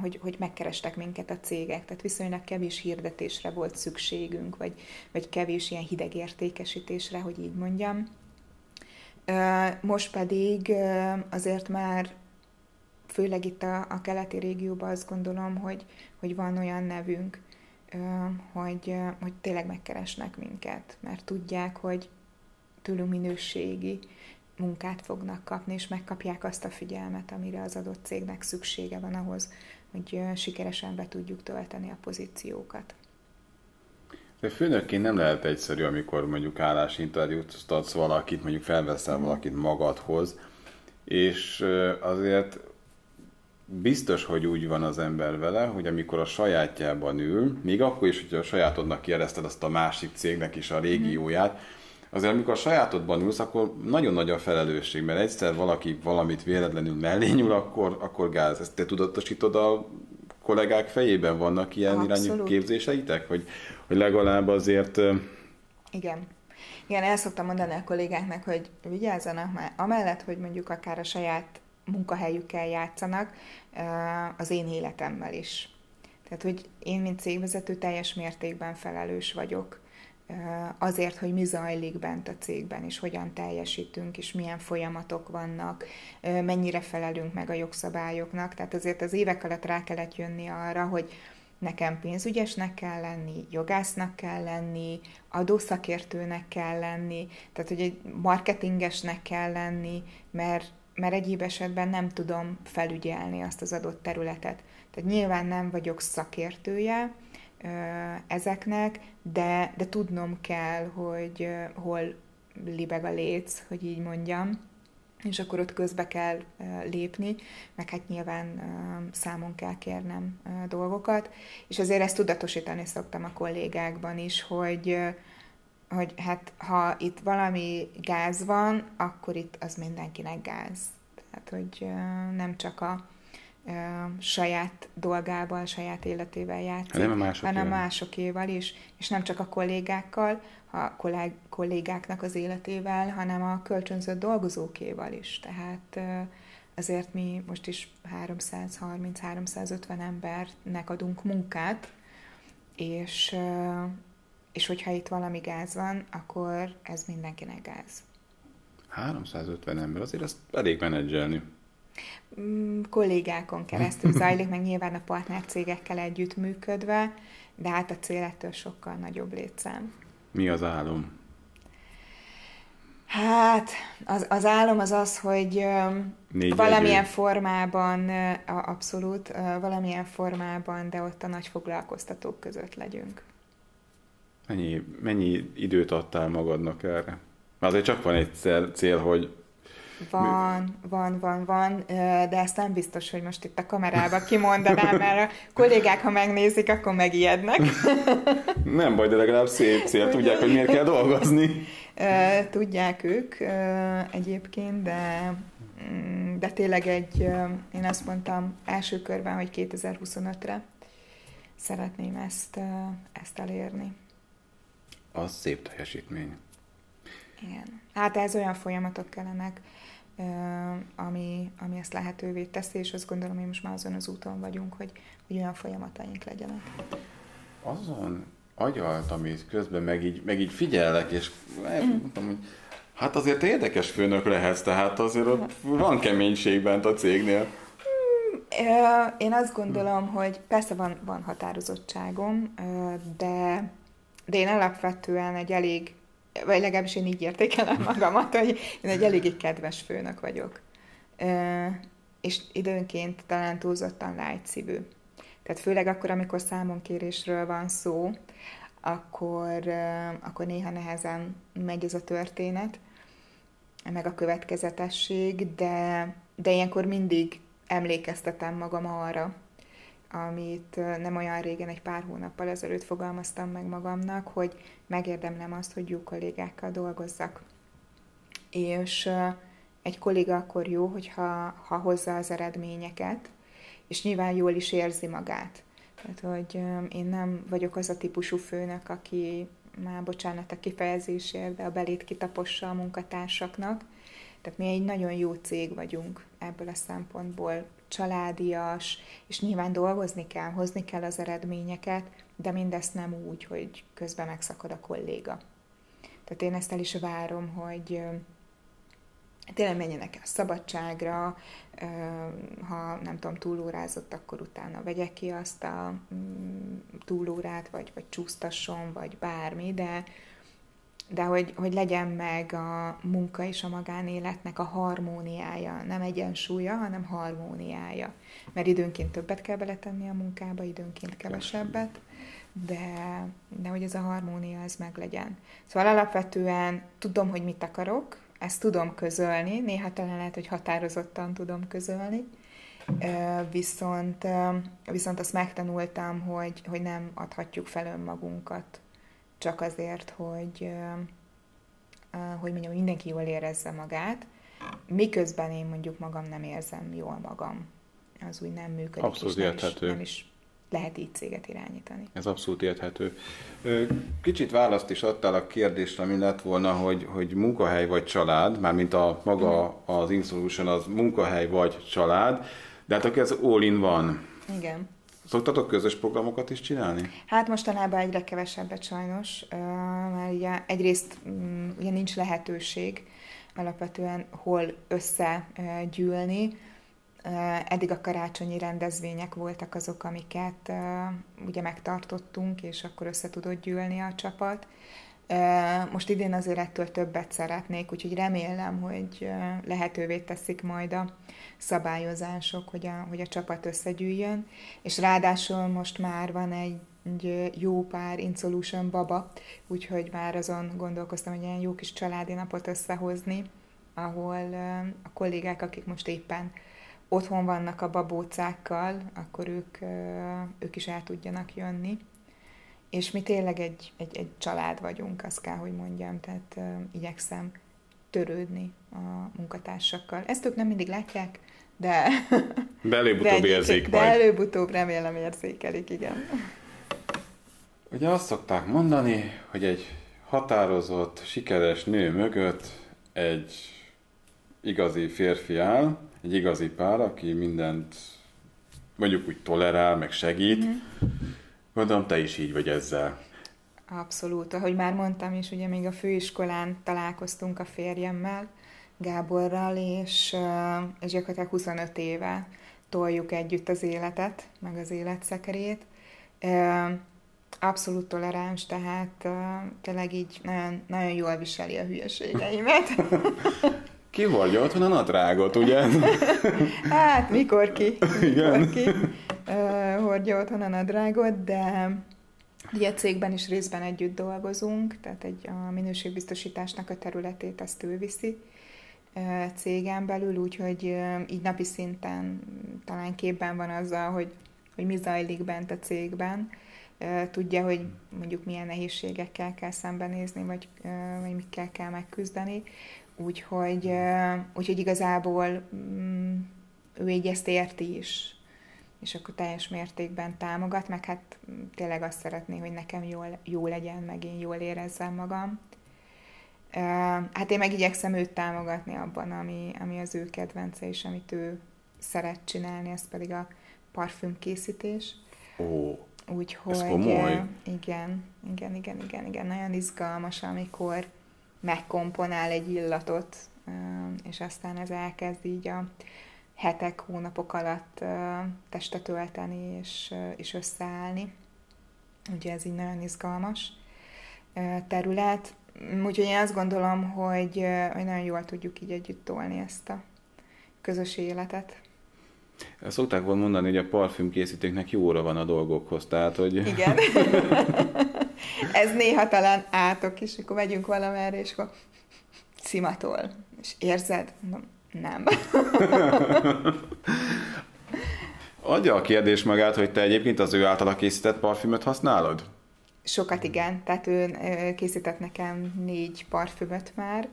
hogy, hogy megkerestek minket a cégek, tehát viszonylag kevés hirdetésre volt szükségünk, vagy, vagy kevés ilyen hideg értékesítésre, hogy így mondjam. Most pedig azért már főleg itt a, a keleti régióban azt gondolom, hogy, hogy van olyan nevünk, hogy, hogy tényleg megkeresnek minket, mert tudják, hogy tőlünk minőségi munkát fognak kapni, és megkapják azt a figyelmet, amire az adott cégnek szüksége van ahhoz, hogy sikeresen be tudjuk tölteni a pozíciókat. De főnökként nem lehet egyszerű, amikor mondjuk állásinterjút adsz valakit, mondjuk felveszel mm. valakit magadhoz, és azért biztos, hogy úgy van az ember vele, hogy amikor a sajátjában ül, még akkor is, hogyha a sajátodnak kérdezted azt a másik cégnek is a régióját, mm azért amikor a sajátodban ülsz, akkor nagyon nagy a felelősség, mert egyszer valaki valamit véletlenül mellé nyúl, akkor, akkor gáz. Ezt te tudatosítod a kollégák fejében? Vannak ilyen Abszolút. irányú képzéseitek? Hogy, hogy legalább azért... Igen. Igen, el szoktam mondani a kollégáknak, hogy vigyázzanak már, amellett, hogy mondjuk akár a saját munkahelyükkel játszanak, az én életemmel is. Tehát, hogy én, mint cégvezető, teljes mértékben felelős vagyok azért, hogy mi zajlik bent a cégben, és hogyan teljesítünk, és milyen folyamatok vannak, mennyire felelünk meg a jogszabályoknak. Tehát azért az évek alatt rá kellett jönni arra, hogy nekem pénzügyesnek kell lenni, jogásznak kell lenni, adószakértőnek kell lenni, tehát hogy egy marketingesnek kell lenni, mert, mert egyéb esetben nem tudom felügyelni azt az adott területet. Tehát nyilván nem vagyok szakértője, ezeknek, de, de tudnom kell, hogy hol libeg a léc, hogy így mondjam, és akkor ott közbe kell lépni, meg hát nyilván számon kell kérnem dolgokat, és azért ezt tudatosítani szoktam a kollégákban is, hogy, hogy hát ha itt valami gáz van, akkor itt az mindenkinek gáz. Tehát, hogy nem csak a, saját dolgával, saját életével játszik, hanem a másokéval. hanem másokéval is, és nem csak a kollégákkal, a kollégáknak az életével, hanem a kölcsönzött dolgozókéval is. Tehát azért mi most is 330-350 embernek adunk munkát, és, és hogyha itt valami gáz van, akkor ez mindenkinek gáz. 350 ember, azért azt elég menedzselni. Mm, kollégákon keresztül zajlik, meg nyilván a partnercégekkel együtt működve, de hát a cél ettől sokkal nagyobb létszám. Mi az álom? Hát, az, az álom az az, hogy Négy valamilyen egyő. formában, abszolút, valamilyen formában, de ott a nagy foglalkoztatók között legyünk. Mennyi, mennyi időt adtál magadnak erre? Azért csak van egy cél, hogy van, van, van, van, de ezt nem biztos, hogy most itt a kamerába kimondanám, mert a kollégák, ha megnézik, akkor megijednek. (laughs) Nem baj, de legalább szép cél, tudják, hogy miért kell dolgozni. Tudják ők egyébként, de, mm, de tényleg egy, én azt mondtam első körben, hogy 2025-re szeretném ezt, ezt elérni. Az szép teljesítmény. Igen. Hát ez olyan folyamatok kellenek, ami, ami ezt lehetővé teszi, és azt gondolom, hogy most már azon az úton vagyunk, hogy, hogy olyan folyamataink legyenek. Azon agyaltam itt közben, meg így, meg így figyellek, és mm. mondtam, hogy hát azért érdekes főnök lehetsz, tehát azért ott van keménység bent a cégnél. Én azt gondolom, hogy persze van, van határozottságom, de, de én alapvetően egy elég, vagy legalábbis én így értékelem (laughs) magamat, hogy én egy eléggé kedves főnök vagyok. És időnként talán túlzottan lágyszívű. Tehát főleg akkor, amikor számonkérésről van szó, akkor, akkor néha nehezen megy ez a történet, meg a következetesség, de, de ilyenkor mindig emlékeztetem magam arra, amit nem olyan régen, egy pár hónappal ezelőtt fogalmaztam meg magamnak, hogy megérdemlem azt, hogy jó kollégákkal dolgozzak. És egy kolléga akkor jó, hogyha ha hozza az eredményeket, és nyilván jól is érzi magát. Tehát, hogy én nem vagyok az a típusú főnök, aki már bocsánat a kifejezésért, de a belét kitapossa a munkatársaknak. Tehát mi egy nagyon jó cég vagyunk ebből a szempontból, családias, és nyilván dolgozni kell, hozni kell az eredményeket, de mindezt nem úgy, hogy közben megszakad a kolléga. Tehát én ezt el is várom, hogy tényleg menjenek el szabadságra, ha nem tudom, túlórázott, akkor utána vegye ki azt a mm, túlórát, vagy, vagy csúsztasson, vagy bármi, de, de hogy, hogy legyen meg a munka és a magánéletnek a harmóniája, nem egyensúlya, hanem harmóniája. Mert időnként többet kell beletenni a munkába, időnként kevesebbet, de, de hogy ez a harmónia ez meg legyen. Szóval alapvetően tudom, hogy mit akarok, ezt tudom közölni, néha talán lehet, hogy határozottan tudom közölni, viszont, viszont azt megtanultam, hogy, hogy nem adhatjuk fel önmagunkat csak azért, hogy, hogy mondjam, mindenki jól érezze magát, miközben én mondjuk magam nem érzem jól magam. Az úgy nem működik. Abszolút érthető. Nem is, lehet így céget irányítani. Ez abszolút érthető. Kicsit választ is adtál a kérdésre, ami lett volna, hogy, hogy munkahely vagy család, mármint a maga mm. az Insolution az munkahely vagy család, de hát akkor ez all in van. Igen. Szoktatok közös programokat is csinálni? Hát mostanában egyre kevesebbet sajnos, mert ugye egyrészt mm, ugye nincs lehetőség alapvetően hol összegyűlni, Eddig a karácsonyi rendezvények voltak azok, amiket ugye megtartottunk, és akkor össze tudott gyűlni a csapat. Most idén azért ettől többet szeretnék, úgyhogy remélem, hogy lehetővé teszik majd a szabályozások, hogy a, hogy a csapat összegyűjjön, és ráadásul most már van egy jó pár Insolution baba, úgyhogy már azon gondolkoztam, hogy ilyen jó kis családi napot összehozni, ahol a kollégák, akik most éppen otthon vannak a babócákkal, akkor ők, ők is el tudjanak jönni. És mi tényleg egy, egy, egy család vagyunk, azt kell, hogy mondjam, tehát uh, igyekszem törődni a munkatársakkal. Ezt ők nem mindig látják, de... (laughs) De előbb-utóbb érzik De előbb-utóbb remélem érzékelik, igen. Ugye azt szokták mondani, hogy egy határozott, sikeres nő mögött egy igazi férfi áll, egy igazi pár, aki mindent mondjuk úgy tolerál, meg segít. Mm. Gondolom, te is így vagy ezzel. Abszolút. Ahogy már mondtam is, ugye még a főiskolán találkoztunk a férjemmel, Gáborral, és, és gyakorlatilag 25 éve toljuk együtt az életet, meg az életszekerét. Abszolút toleráns, tehát tényleg így nagyon, nagyon jól viseli a hülyeségeimet. (laughs) Ki hordja otthon a nadrágot, ugye? (laughs) hát, mikor ki? Mikor Igen. ki hordja otthon a nadrágot, de ugye a cégben is részben együtt dolgozunk, tehát egy, a minőségbiztosításnak a területét ezt ő viszi cégen belül, úgyhogy így napi szinten talán képben van azzal, hogy, hogy mi zajlik bent a cégben, tudja, hogy mondjuk milyen nehézségekkel kell szembenézni, vagy, vagy mikkel kell megküzdeni. Úgyhogy, úgyhogy igazából mm, ő így ezt érti is, és akkor teljes mértékben támogat, meg hát tényleg azt szeretné, hogy nekem jól, jó legyen, meg én jól érezzem magam. Hát én meg igyekszem őt támogatni abban, ami, ami az ő kedvence, és amit ő szeret csinálni, ez pedig a parfüm készítés. Ó, Úgyhogy, ez komoly. Igen, igen, igen, igen, igen. Nagyon izgalmas, amikor megkomponál egy illatot, és aztán ez elkezd így a hetek, hónapok alatt testet ölteni és, és összeállni. Ugye ez így nagyon izgalmas terület. Úgyhogy én azt gondolom, hogy, hogy nagyon jól tudjuk így együtt tolni ezt a közös életet. Szokták volna mondani, hogy a parfümkészítőknek jóra van a dolgokhoz, tehát hogy... Igen. (laughs) (laughs) Ez néha talán átok is, akkor megyünk valamerre, és akkor szimatol. És érzed? Nem. (laughs) Adja a kérdés magát, hogy te egyébként az ő általa készített parfümöt használod? Sokat igen, tehát ő készített nekem négy parfümöt már,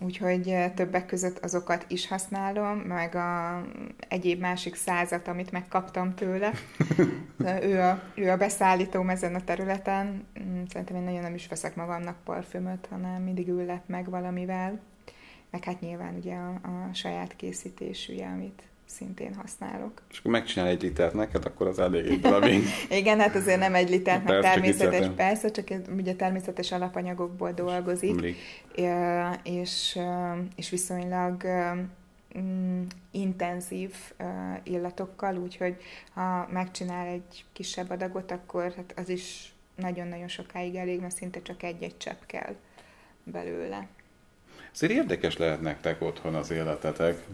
úgyhogy többek között azokat is használom, meg a egyéb másik százat, amit megkaptam tőle. (laughs) ő, a, ő a beszállítóm ezen a területen. Mm, szerintem én nagyon nem is veszek magamnak parfümöt, hanem mindig ő lep meg valamivel. Meg hát nyilván ugye a, a saját készítésűje, amit szintén használok. És akkor megcsinál egy litert neked, akkor az elég egy darabig. Igen, hát azért nem egy litert, meg természetes, persze, csak ugye természetes alapanyagokból dolgozik, és, és viszonylag mm, intenzív illatokkal, úgyhogy ha megcsinál egy kisebb adagot, akkor hát az is nagyon-nagyon sokáig elég, mert szinte csak egy-egy csepp kell belőle. Azért érdekes lehet nektek otthon az életetek.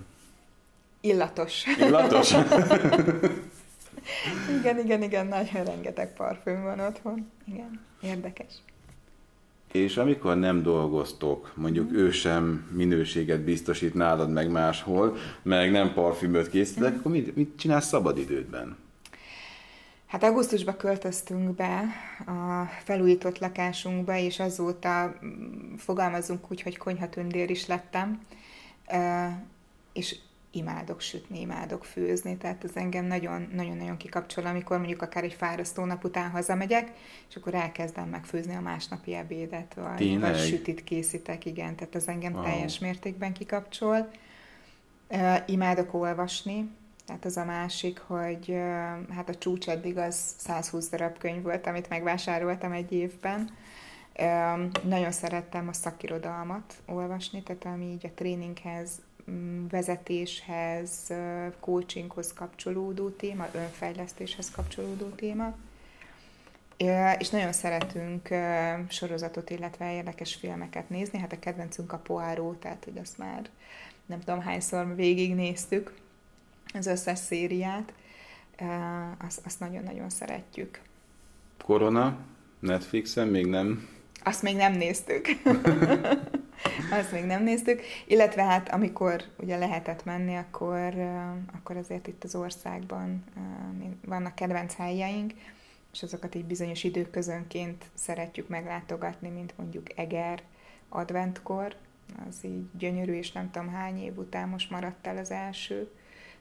Illatos. Illatos? (laughs) igen, igen, igen, nagyon rengeteg parfüm van otthon. Igen, érdekes. És amikor nem dolgoztok, mondjuk mm. ő sem minőséget biztosít nálad meg máshol, meg nem parfümöt készítek, mm. akkor mit, mit csinálsz szabadidődben? Hát augusztusban költöztünk be a felújított lakásunkba, és azóta mm, fogalmazunk úgy, hogy konyhatündér is lettem, és imádok sütni, imádok főzni, tehát ez engem nagyon-nagyon kikapcsol, amikor mondjuk akár egy fárasztó nap után hazamegyek, és akkor elkezdem megfőzni a másnapi ebédet, vagy, Tényleg? vagy sütit készítek, igen, tehát ez engem wow. teljes mértékben kikapcsol. Uh, imádok olvasni, tehát az a másik, hogy hát a csúcs eddig az 120 darab könyv volt, amit megvásároltam egy évben. Nagyon szerettem a szakirodalmat olvasni, tehát ami így a tréninghez Mm, vezetéshez, coachinghoz kapcsolódó téma, önfejlesztéshez kapcsolódó téma. És nagyon szeretünk sorozatot, illetve érdekes filmeket nézni. Hát a kedvencünk a Poirot, tehát hogy azt már nem tudom hányszor végignéztük, az összes szériát. Azt, azt nagyon-nagyon szeretjük. Korona? Netflixen még nem? Azt még nem néztük. (laughs) Azt még nem néztük. Illetve hát amikor ugye lehetett menni, akkor, akkor azért itt az országban vannak kedvenc helyeink, és azokat így bizonyos időközönként szeretjük meglátogatni, mint mondjuk Eger adventkor, az így gyönyörű, és nem tudom hány év után most maradt el az első,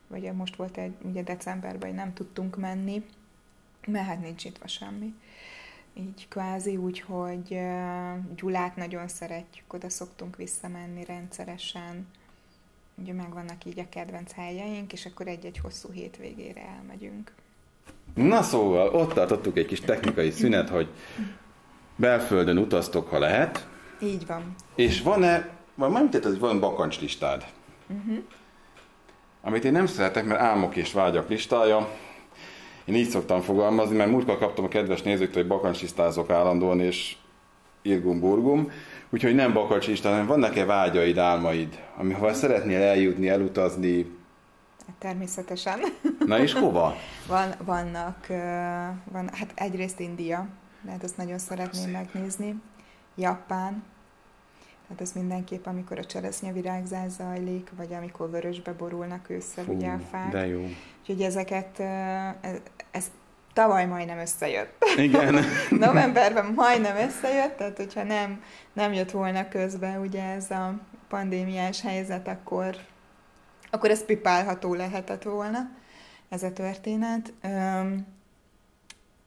vagy most volt egy, ugye decemberben, hogy nem tudtunk menni, mert hát nincs nyitva semmi így kvázi, úgyhogy Gyulát nagyon szeretjük, oda szoktunk visszamenni rendszeresen. Ugye megvannak így a kedvenc helyeink, és akkor egy-egy hosszú hétvégére elmegyünk. Na szóval, ott tartottuk egy kis technikai szünet, hogy belföldön utaztok, ha lehet. Így van. És van-e, van, nem hogy van bakancslistád? Uh-huh. Amit én nem szeretek, mert álmok és vágyak listája, én így szoktam fogalmazni, mert múltkor kaptam a kedves nézőktől, hogy bakancsisztázok állandóan, és irgum-burgum, úgyhogy nem bakancsista, hanem vannak-e vágyaid, álmaid, amivel szeretnél eljutni, elutazni? Természetesen. (laughs) Na és hova? Van, vannak, van, hát egyrészt India, mert azt nagyon szeretném Szép. megnézni. Japán, tehát ez mindenképp, amikor a cseresznyevirágzás zajlik, vagy amikor vörösbe borulnak ősszel Fú, ugye a fák. De jó. Úgyhogy ezeket, ez, ez tavaly majdnem összejött. Igen. (laughs) Novemberben majdnem összejött, tehát hogyha nem, nem jött volna közbe ugye ez a pandémiás helyzet, akkor, akkor ez pipálható lehetett volna, ez a történet.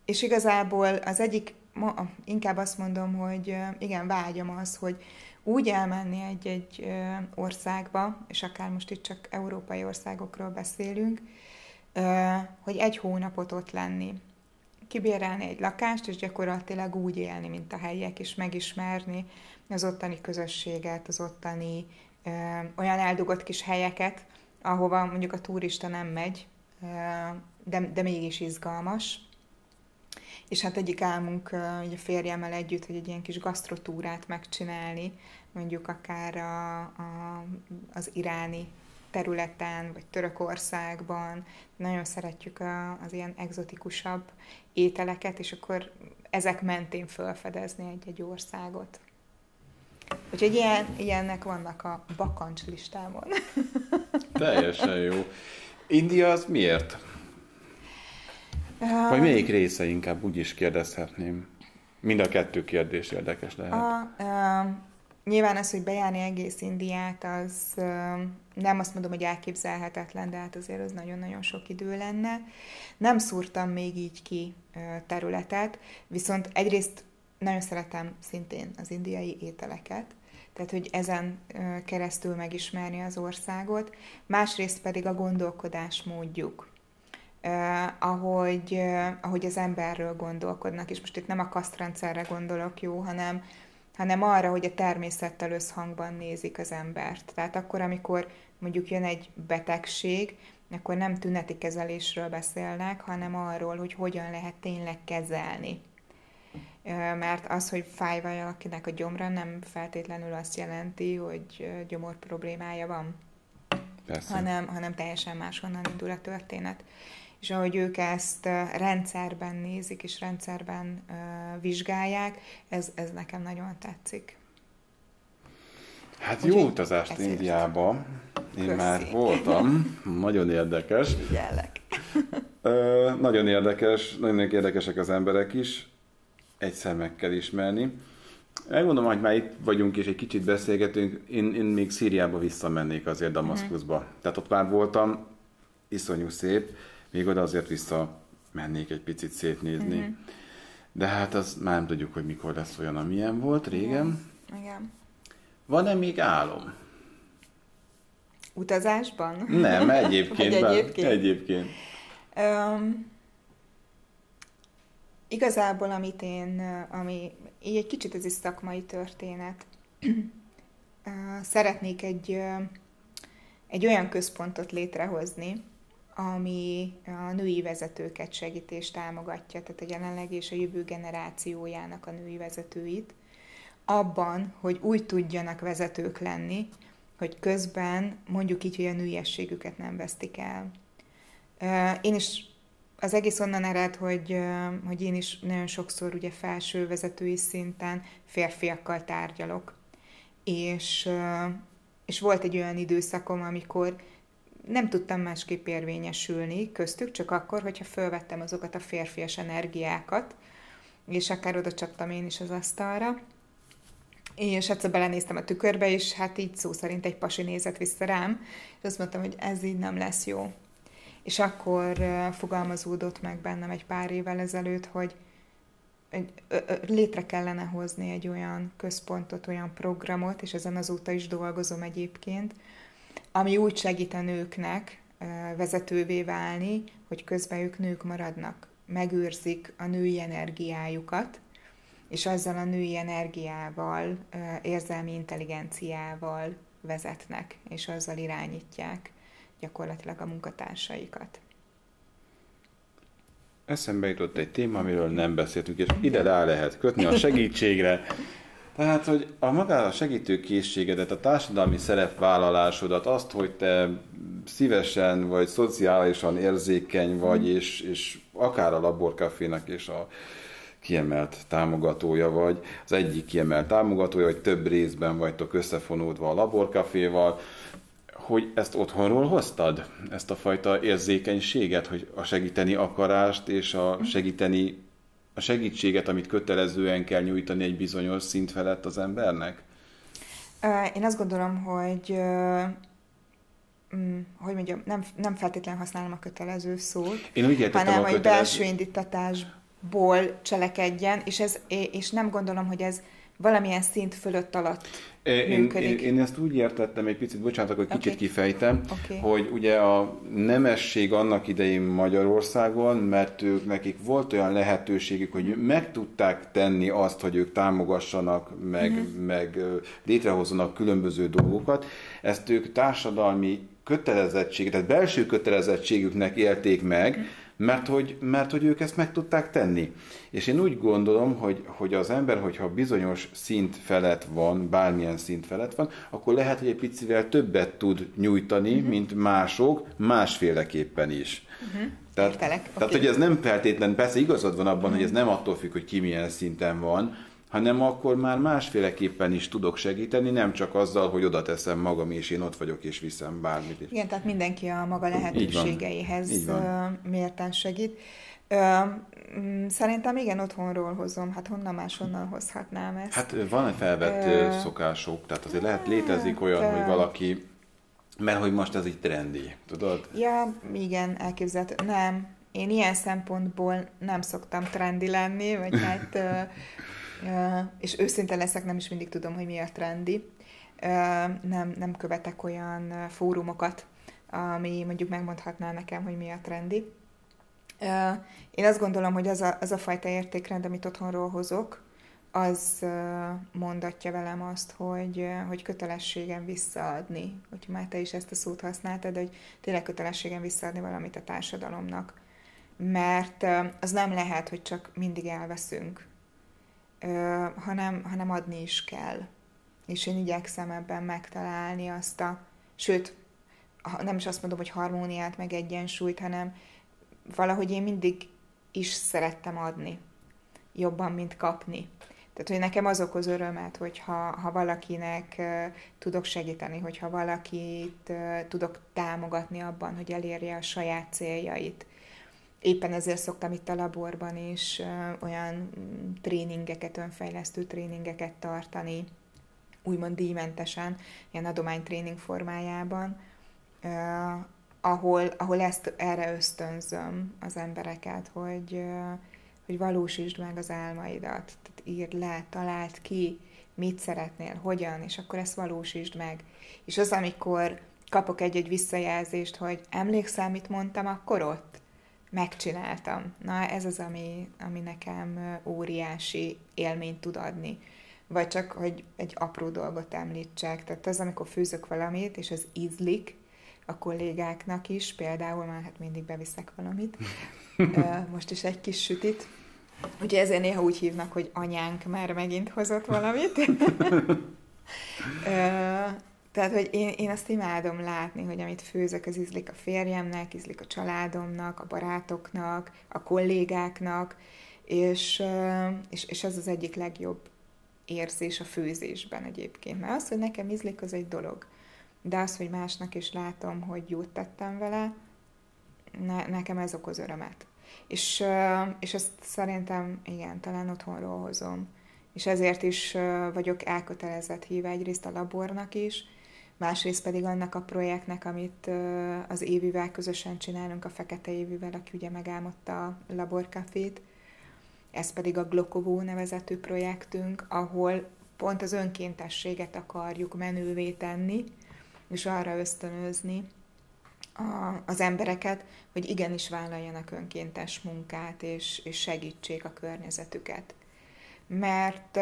És igazából az egyik inkább azt mondom, hogy igen, vágyom az, hogy úgy elmenni egy-egy országba, és akár most itt csak európai országokról beszélünk, hogy egy hónapot ott lenni. Kibérelni egy lakást, és gyakorlatilag úgy élni, mint a helyiek, és megismerni az ottani közösséget, az ottani olyan eldugott kis helyeket, ahova mondjuk a turista nem megy, de, de mégis izgalmas. És hát egyik álmunk ugye a férjemmel együtt, hogy egy ilyen kis gasztrotúrát megcsinálni, mondjuk akár a, a, az iráni területen, vagy Törökországban. Nagyon szeretjük a, az ilyen egzotikusabb ételeket, és akkor ezek mentén felfedezni egy-egy országot. Úgyhogy ilyen, ilyennek vannak a bakancs listámon. Teljesen jó. India az miért? Vagy melyik része inkább úgy is kérdezhetném? Mind a kettő kérdés érdekes lehet. A, a, nyilván az, hogy bejárni egész Indiát, az nem azt mondom, hogy elképzelhetetlen, de hát azért az nagyon-nagyon sok idő lenne. Nem szúrtam még így ki területet, viszont egyrészt nagyon szeretem szintén az indiai ételeket, tehát hogy ezen keresztül megismerni az országot, másrészt pedig a gondolkodás módjuk, ahogy, ahogy az emberről gondolkodnak, és most itt nem a kasztrendszerre gondolok, jó, hanem, hanem arra, hogy a természettel összhangban nézik az embert. Tehát akkor, amikor mondjuk jön egy betegség, akkor nem tüneti kezelésről beszélnek, hanem arról, hogy hogyan lehet tényleg kezelni mert az, hogy fáj valakinek a gyomra, nem feltétlenül azt jelenti, hogy gyomor problémája van, Persze. hanem, hanem teljesen máshonnan indul a történet. És ahogy ők ezt rendszerben nézik, és rendszerben vizsgálják, ez, ez nekem nagyon tetszik. Hát jó utazást Indiába. Én Köszi. már voltam. Nagyon érdekes. Figyellek. Ö, nagyon érdekes, nagyon érdekesek az emberek is egyszer meg kell ismerni. Megmondom, hogy már itt vagyunk és egy kicsit beszélgetünk, én, én még Szíriába visszamennék azért Damaszkuszba. Uh-huh. Tehát ott már voltam, iszonyú szép, még oda azért visszamennék egy picit szétnézni. Uh-huh. De hát az már nem tudjuk, hogy mikor lesz olyan, amilyen volt régen. Igen. Igen. Van-e még álom? Utazásban? Nem, (laughs) egyébként. egyébként? egyébként. Um, Igazából, amit én, ami így egy kicsit ez is szakmai történet, (clears throat) szeretnék egy, egy olyan központot létrehozni, ami a női vezetőket segít és támogatja, tehát a jelenleg és a jövő generációjának a női vezetőit, abban, hogy úgy tudjanak vezetők lenni, hogy közben mondjuk így, hogy a nőiességüket nem vesztik el. Én is az egész onnan ered, hogy, hogy én is nagyon sokszor ugye felső vezetői szinten férfiakkal tárgyalok. És, és volt egy olyan időszakom, amikor nem tudtam másképp érvényesülni köztük, csak akkor, hogyha felvettem azokat a férfias energiákat, és akár oda csaptam én is az asztalra, és egyszer belenéztem a tükörbe, és hát így szó szerint egy pasi nézett vissza rám, és azt mondtam, hogy ez így nem lesz jó. És akkor fogalmazódott meg bennem egy pár évvel ezelőtt, hogy létre kellene hozni egy olyan központot, olyan programot, és ezen azóta is dolgozom egyébként, ami úgy segít a nőknek vezetővé válni, hogy közben ők nők maradnak, megőrzik a női energiájukat, és azzal a női energiával, érzelmi intelligenciával vezetnek, és azzal irányítják gyakorlatilag a munkatársaikat. Eszembe jutott egy téma, amiről nem beszéltünk, és ide rá lehet kötni a segítségre. Tehát, hogy a maga a segítőkészségedet, a társadalmi szerepvállalásodat, azt, hogy te szívesen vagy szociálisan érzékeny vagy, mm. és, és akár a laborkafénak és a kiemelt támogatója vagy, az egyik kiemelt támogatója, vagy több részben vagytok összefonódva a laborkaféval, hogy ezt otthonról hoztad, ezt a fajta érzékenységet, hogy a segíteni akarást és a segíteni a segítséget, amit kötelezően kell nyújtani egy bizonyos szint felett az embernek? Én azt gondolom, hogy mm, hogy mondjam, nem, nem feltétlenül használom a kötelező szót, Én úgy hanem a, kötelező... belső indítatás ból cselekedjen, és, ez, és nem gondolom, hogy ez valamilyen szint fölött alatt én. Én, én ezt úgy értettem, egy picit, bocsánat, hogy kicsit okay. kifejtem, okay. hogy ugye a nemesség annak idején Magyarországon, mert ők, nekik volt olyan lehetőségük, hogy meg tudták tenni azt, hogy ők támogassanak, meg, uh-huh. meg létrehozzanak különböző dolgokat, ezt ők társadalmi kötelezettség, tehát belső kötelezettségüknek élték meg, uh-huh mert hogy, mert hogy ők ezt meg tudták tenni. És én úgy gondolom, hogy, hogy az ember, hogyha bizonyos szint felett van, bármilyen szint felett van, akkor lehet, hogy egy picivel többet tud nyújtani, uh-huh. mint mások, másféleképpen is. Uh-huh. Tehát, tehát okay. hogy ez nem feltétlen, persze igazad van abban, uh-huh. hogy ez nem attól függ, hogy ki milyen szinten van, hanem akkor már másféleképpen is tudok segíteni, nem csak azzal, hogy oda teszem magam, és én ott vagyok, és viszem bármit. Igen, tehát mindenki a maga lehetőségeihez mérten segít. Mm, szerintem igen, otthonról hozom. Hát honnan máshonnan hozhatnám ezt? Hát van egy felvett Ö... szokások, tehát azért lehet létezik olyan, Te... hogy valaki, mert hogy most ez így trendi, tudod? Ja, igen, elképzelhető. Nem, én ilyen szempontból nem szoktam trendi lenni, vagy hát (laughs) és őszinte leszek, nem is mindig tudom, hogy mi a trendi. Nem, nem követek olyan fórumokat, ami mondjuk megmondhatná nekem, hogy mi a trendi. Én azt gondolom, hogy az a, az a fajta értékrend, amit otthonról hozok, az mondatja velem azt, hogy, hogy kötelességem visszaadni. Hogy már te is ezt a szót használtad, hogy tényleg kötelességem visszaadni valamit a társadalomnak. Mert az nem lehet, hogy csak mindig elveszünk hanem, hanem adni is kell. És én igyekszem ebben megtalálni azt a, sőt, nem is azt mondom, hogy harmóniát, meg egyensúlyt, hanem valahogy én mindig is szerettem adni. Jobban, mint kapni. Tehát, hogy nekem az okoz örömet, hogyha ha valakinek uh, tudok segíteni, hogyha valakit uh, tudok támogatni abban, hogy elérje a saját céljait, éppen ezért szoktam itt a laborban is olyan tréningeket, önfejlesztő tréningeket tartani, úgymond díjmentesen, ilyen adománytréning formájában, ahol, ahol ezt erre ösztönzöm az embereket, hogy, hogy valósítsd meg az álmaidat, tehát írd le, találd ki, mit szeretnél, hogyan, és akkor ezt valósítsd meg. És az, amikor kapok egy-egy visszajelzést, hogy emlékszel, mit mondtam akkor ott? Megcsináltam. Na, ez az, ami, ami nekem óriási élményt tud adni. Vagy csak, hogy egy apró dolgot említsek. Tehát az, amikor főzök valamit, és az ízlik a kollégáknak is, például már hát mindig beviszek valamit, (laughs) most is egy kis sütit, Ugye ezért néha úgy hívnak, hogy anyánk már megint hozott valamit. (laughs) Tehát, hogy én, én azt imádom látni, hogy amit főzök, az ízlik a férjemnek, ízlik a családomnak, a barátoknak, a kollégáknak, és, és, és ez az egyik legjobb érzés a főzésben egyébként. Mert az, hogy nekem ízlik, az egy dolog. De az, hogy másnak is látom, hogy jót tettem vele, ne, nekem ez okoz örömet. És, és ezt szerintem, igen, talán otthonról hozom. És ezért is vagyok elkötelezett híve egyrészt a labornak is, másrészt pedig annak a projektnek, amit az Évivel közösen csinálunk, a Fekete Évivel, aki ugye megálmodta a laborkafét. Ez pedig a Glokovó nevezetű projektünk, ahol pont az önkéntességet akarjuk menővé tenni, és arra ösztönözni a, az embereket, hogy igenis vállaljanak önkéntes munkát, és, és segítsék a környezetüket. Mert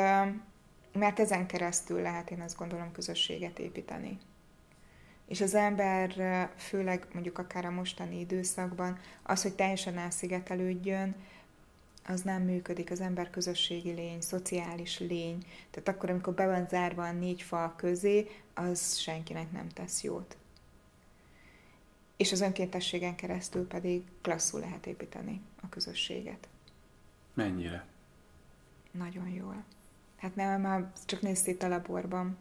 mert ezen keresztül lehet, én azt gondolom, közösséget építeni. És az ember, főleg mondjuk akár a mostani időszakban, az, hogy teljesen elszigetelődjön, az nem működik, az ember közösségi lény, szociális lény. Tehát akkor, amikor be van zárva a négy fal közé, az senkinek nem tesz jót. És az önkéntességen keresztül pedig klasszul lehet építeni a közösséget. Mennyire? Nagyon jól. Hát nem, már csak nézd itt a laborban.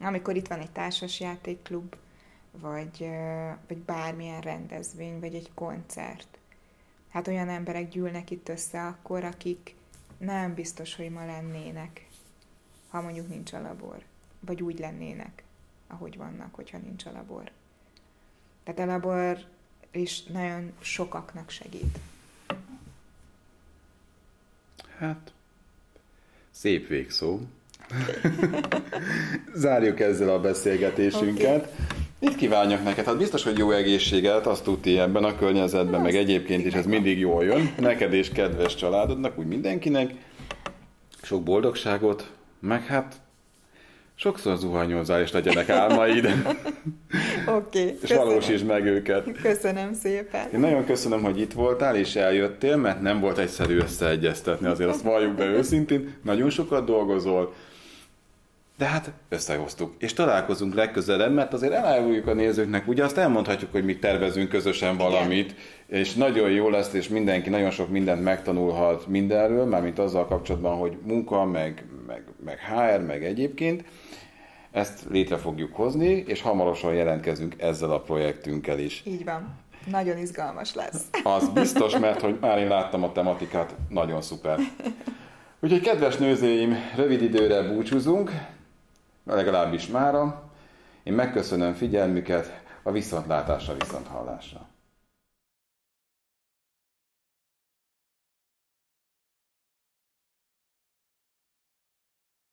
Amikor itt van egy társas játékklub, vagy, vagy bármilyen rendezvény, vagy egy koncert. Hát olyan emberek gyűlnek itt össze akkor, akik nem biztos, hogy ma lennének, ha mondjuk nincs a labor. Vagy úgy lennének, ahogy vannak, hogyha nincs a labor. Tehát a labor is nagyon sokaknak segít. Hát, szép végszó. Zárjuk ezzel a beszélgetésünket. Okay. Mit kívánjak neked? Hát biztos, hogy jó egészséget, azt tudti ebben a környezetben, meg egyébként is ez mindig jól jön. Neked és kedves családodnak, úgy mindenkinek. Sok boldogságot, meg hát sokszor zuhanyozzál, és legyenek álmaid. (laughs) Oké. Okay, és valósítsd meg őket. Köszönöm szépen. Én nagyon köszönöm, hogy itt voltál és eljöttél, mert nem volt egyszerű összeegyeztetni, azért azt valljuk be őszintén. Nagyon sokat dolgozol, de hát összehoztuk, és találkozunk legközelebb, mert azért eláruljuk a nézőknek, ugye azt elmondhatjuk, hogy mi tervezünk közösen valamit, Igen. és nagyon jó lesz, és mindenki nagyon sok mindent megtanulhat mindenről, mármint azzal kapcsolatban, hogy munka, meg, meg, meg HR, meg egyébként. Ezt létre fogjuk hozni, és hamarosan jelentkezünk ezzel a projektünkkel is. Így van. Nagyon izgalmas lesz. (laughs) Az biztos, mert hogy már én láttam a tematikát, nagyon szuper. Úgyhogy kedves nőzőim, rövid időre búcsúzunk, legalábbis mára. Én megköszönöm figyelmüket, a viszontlátásra, viszonthallásra.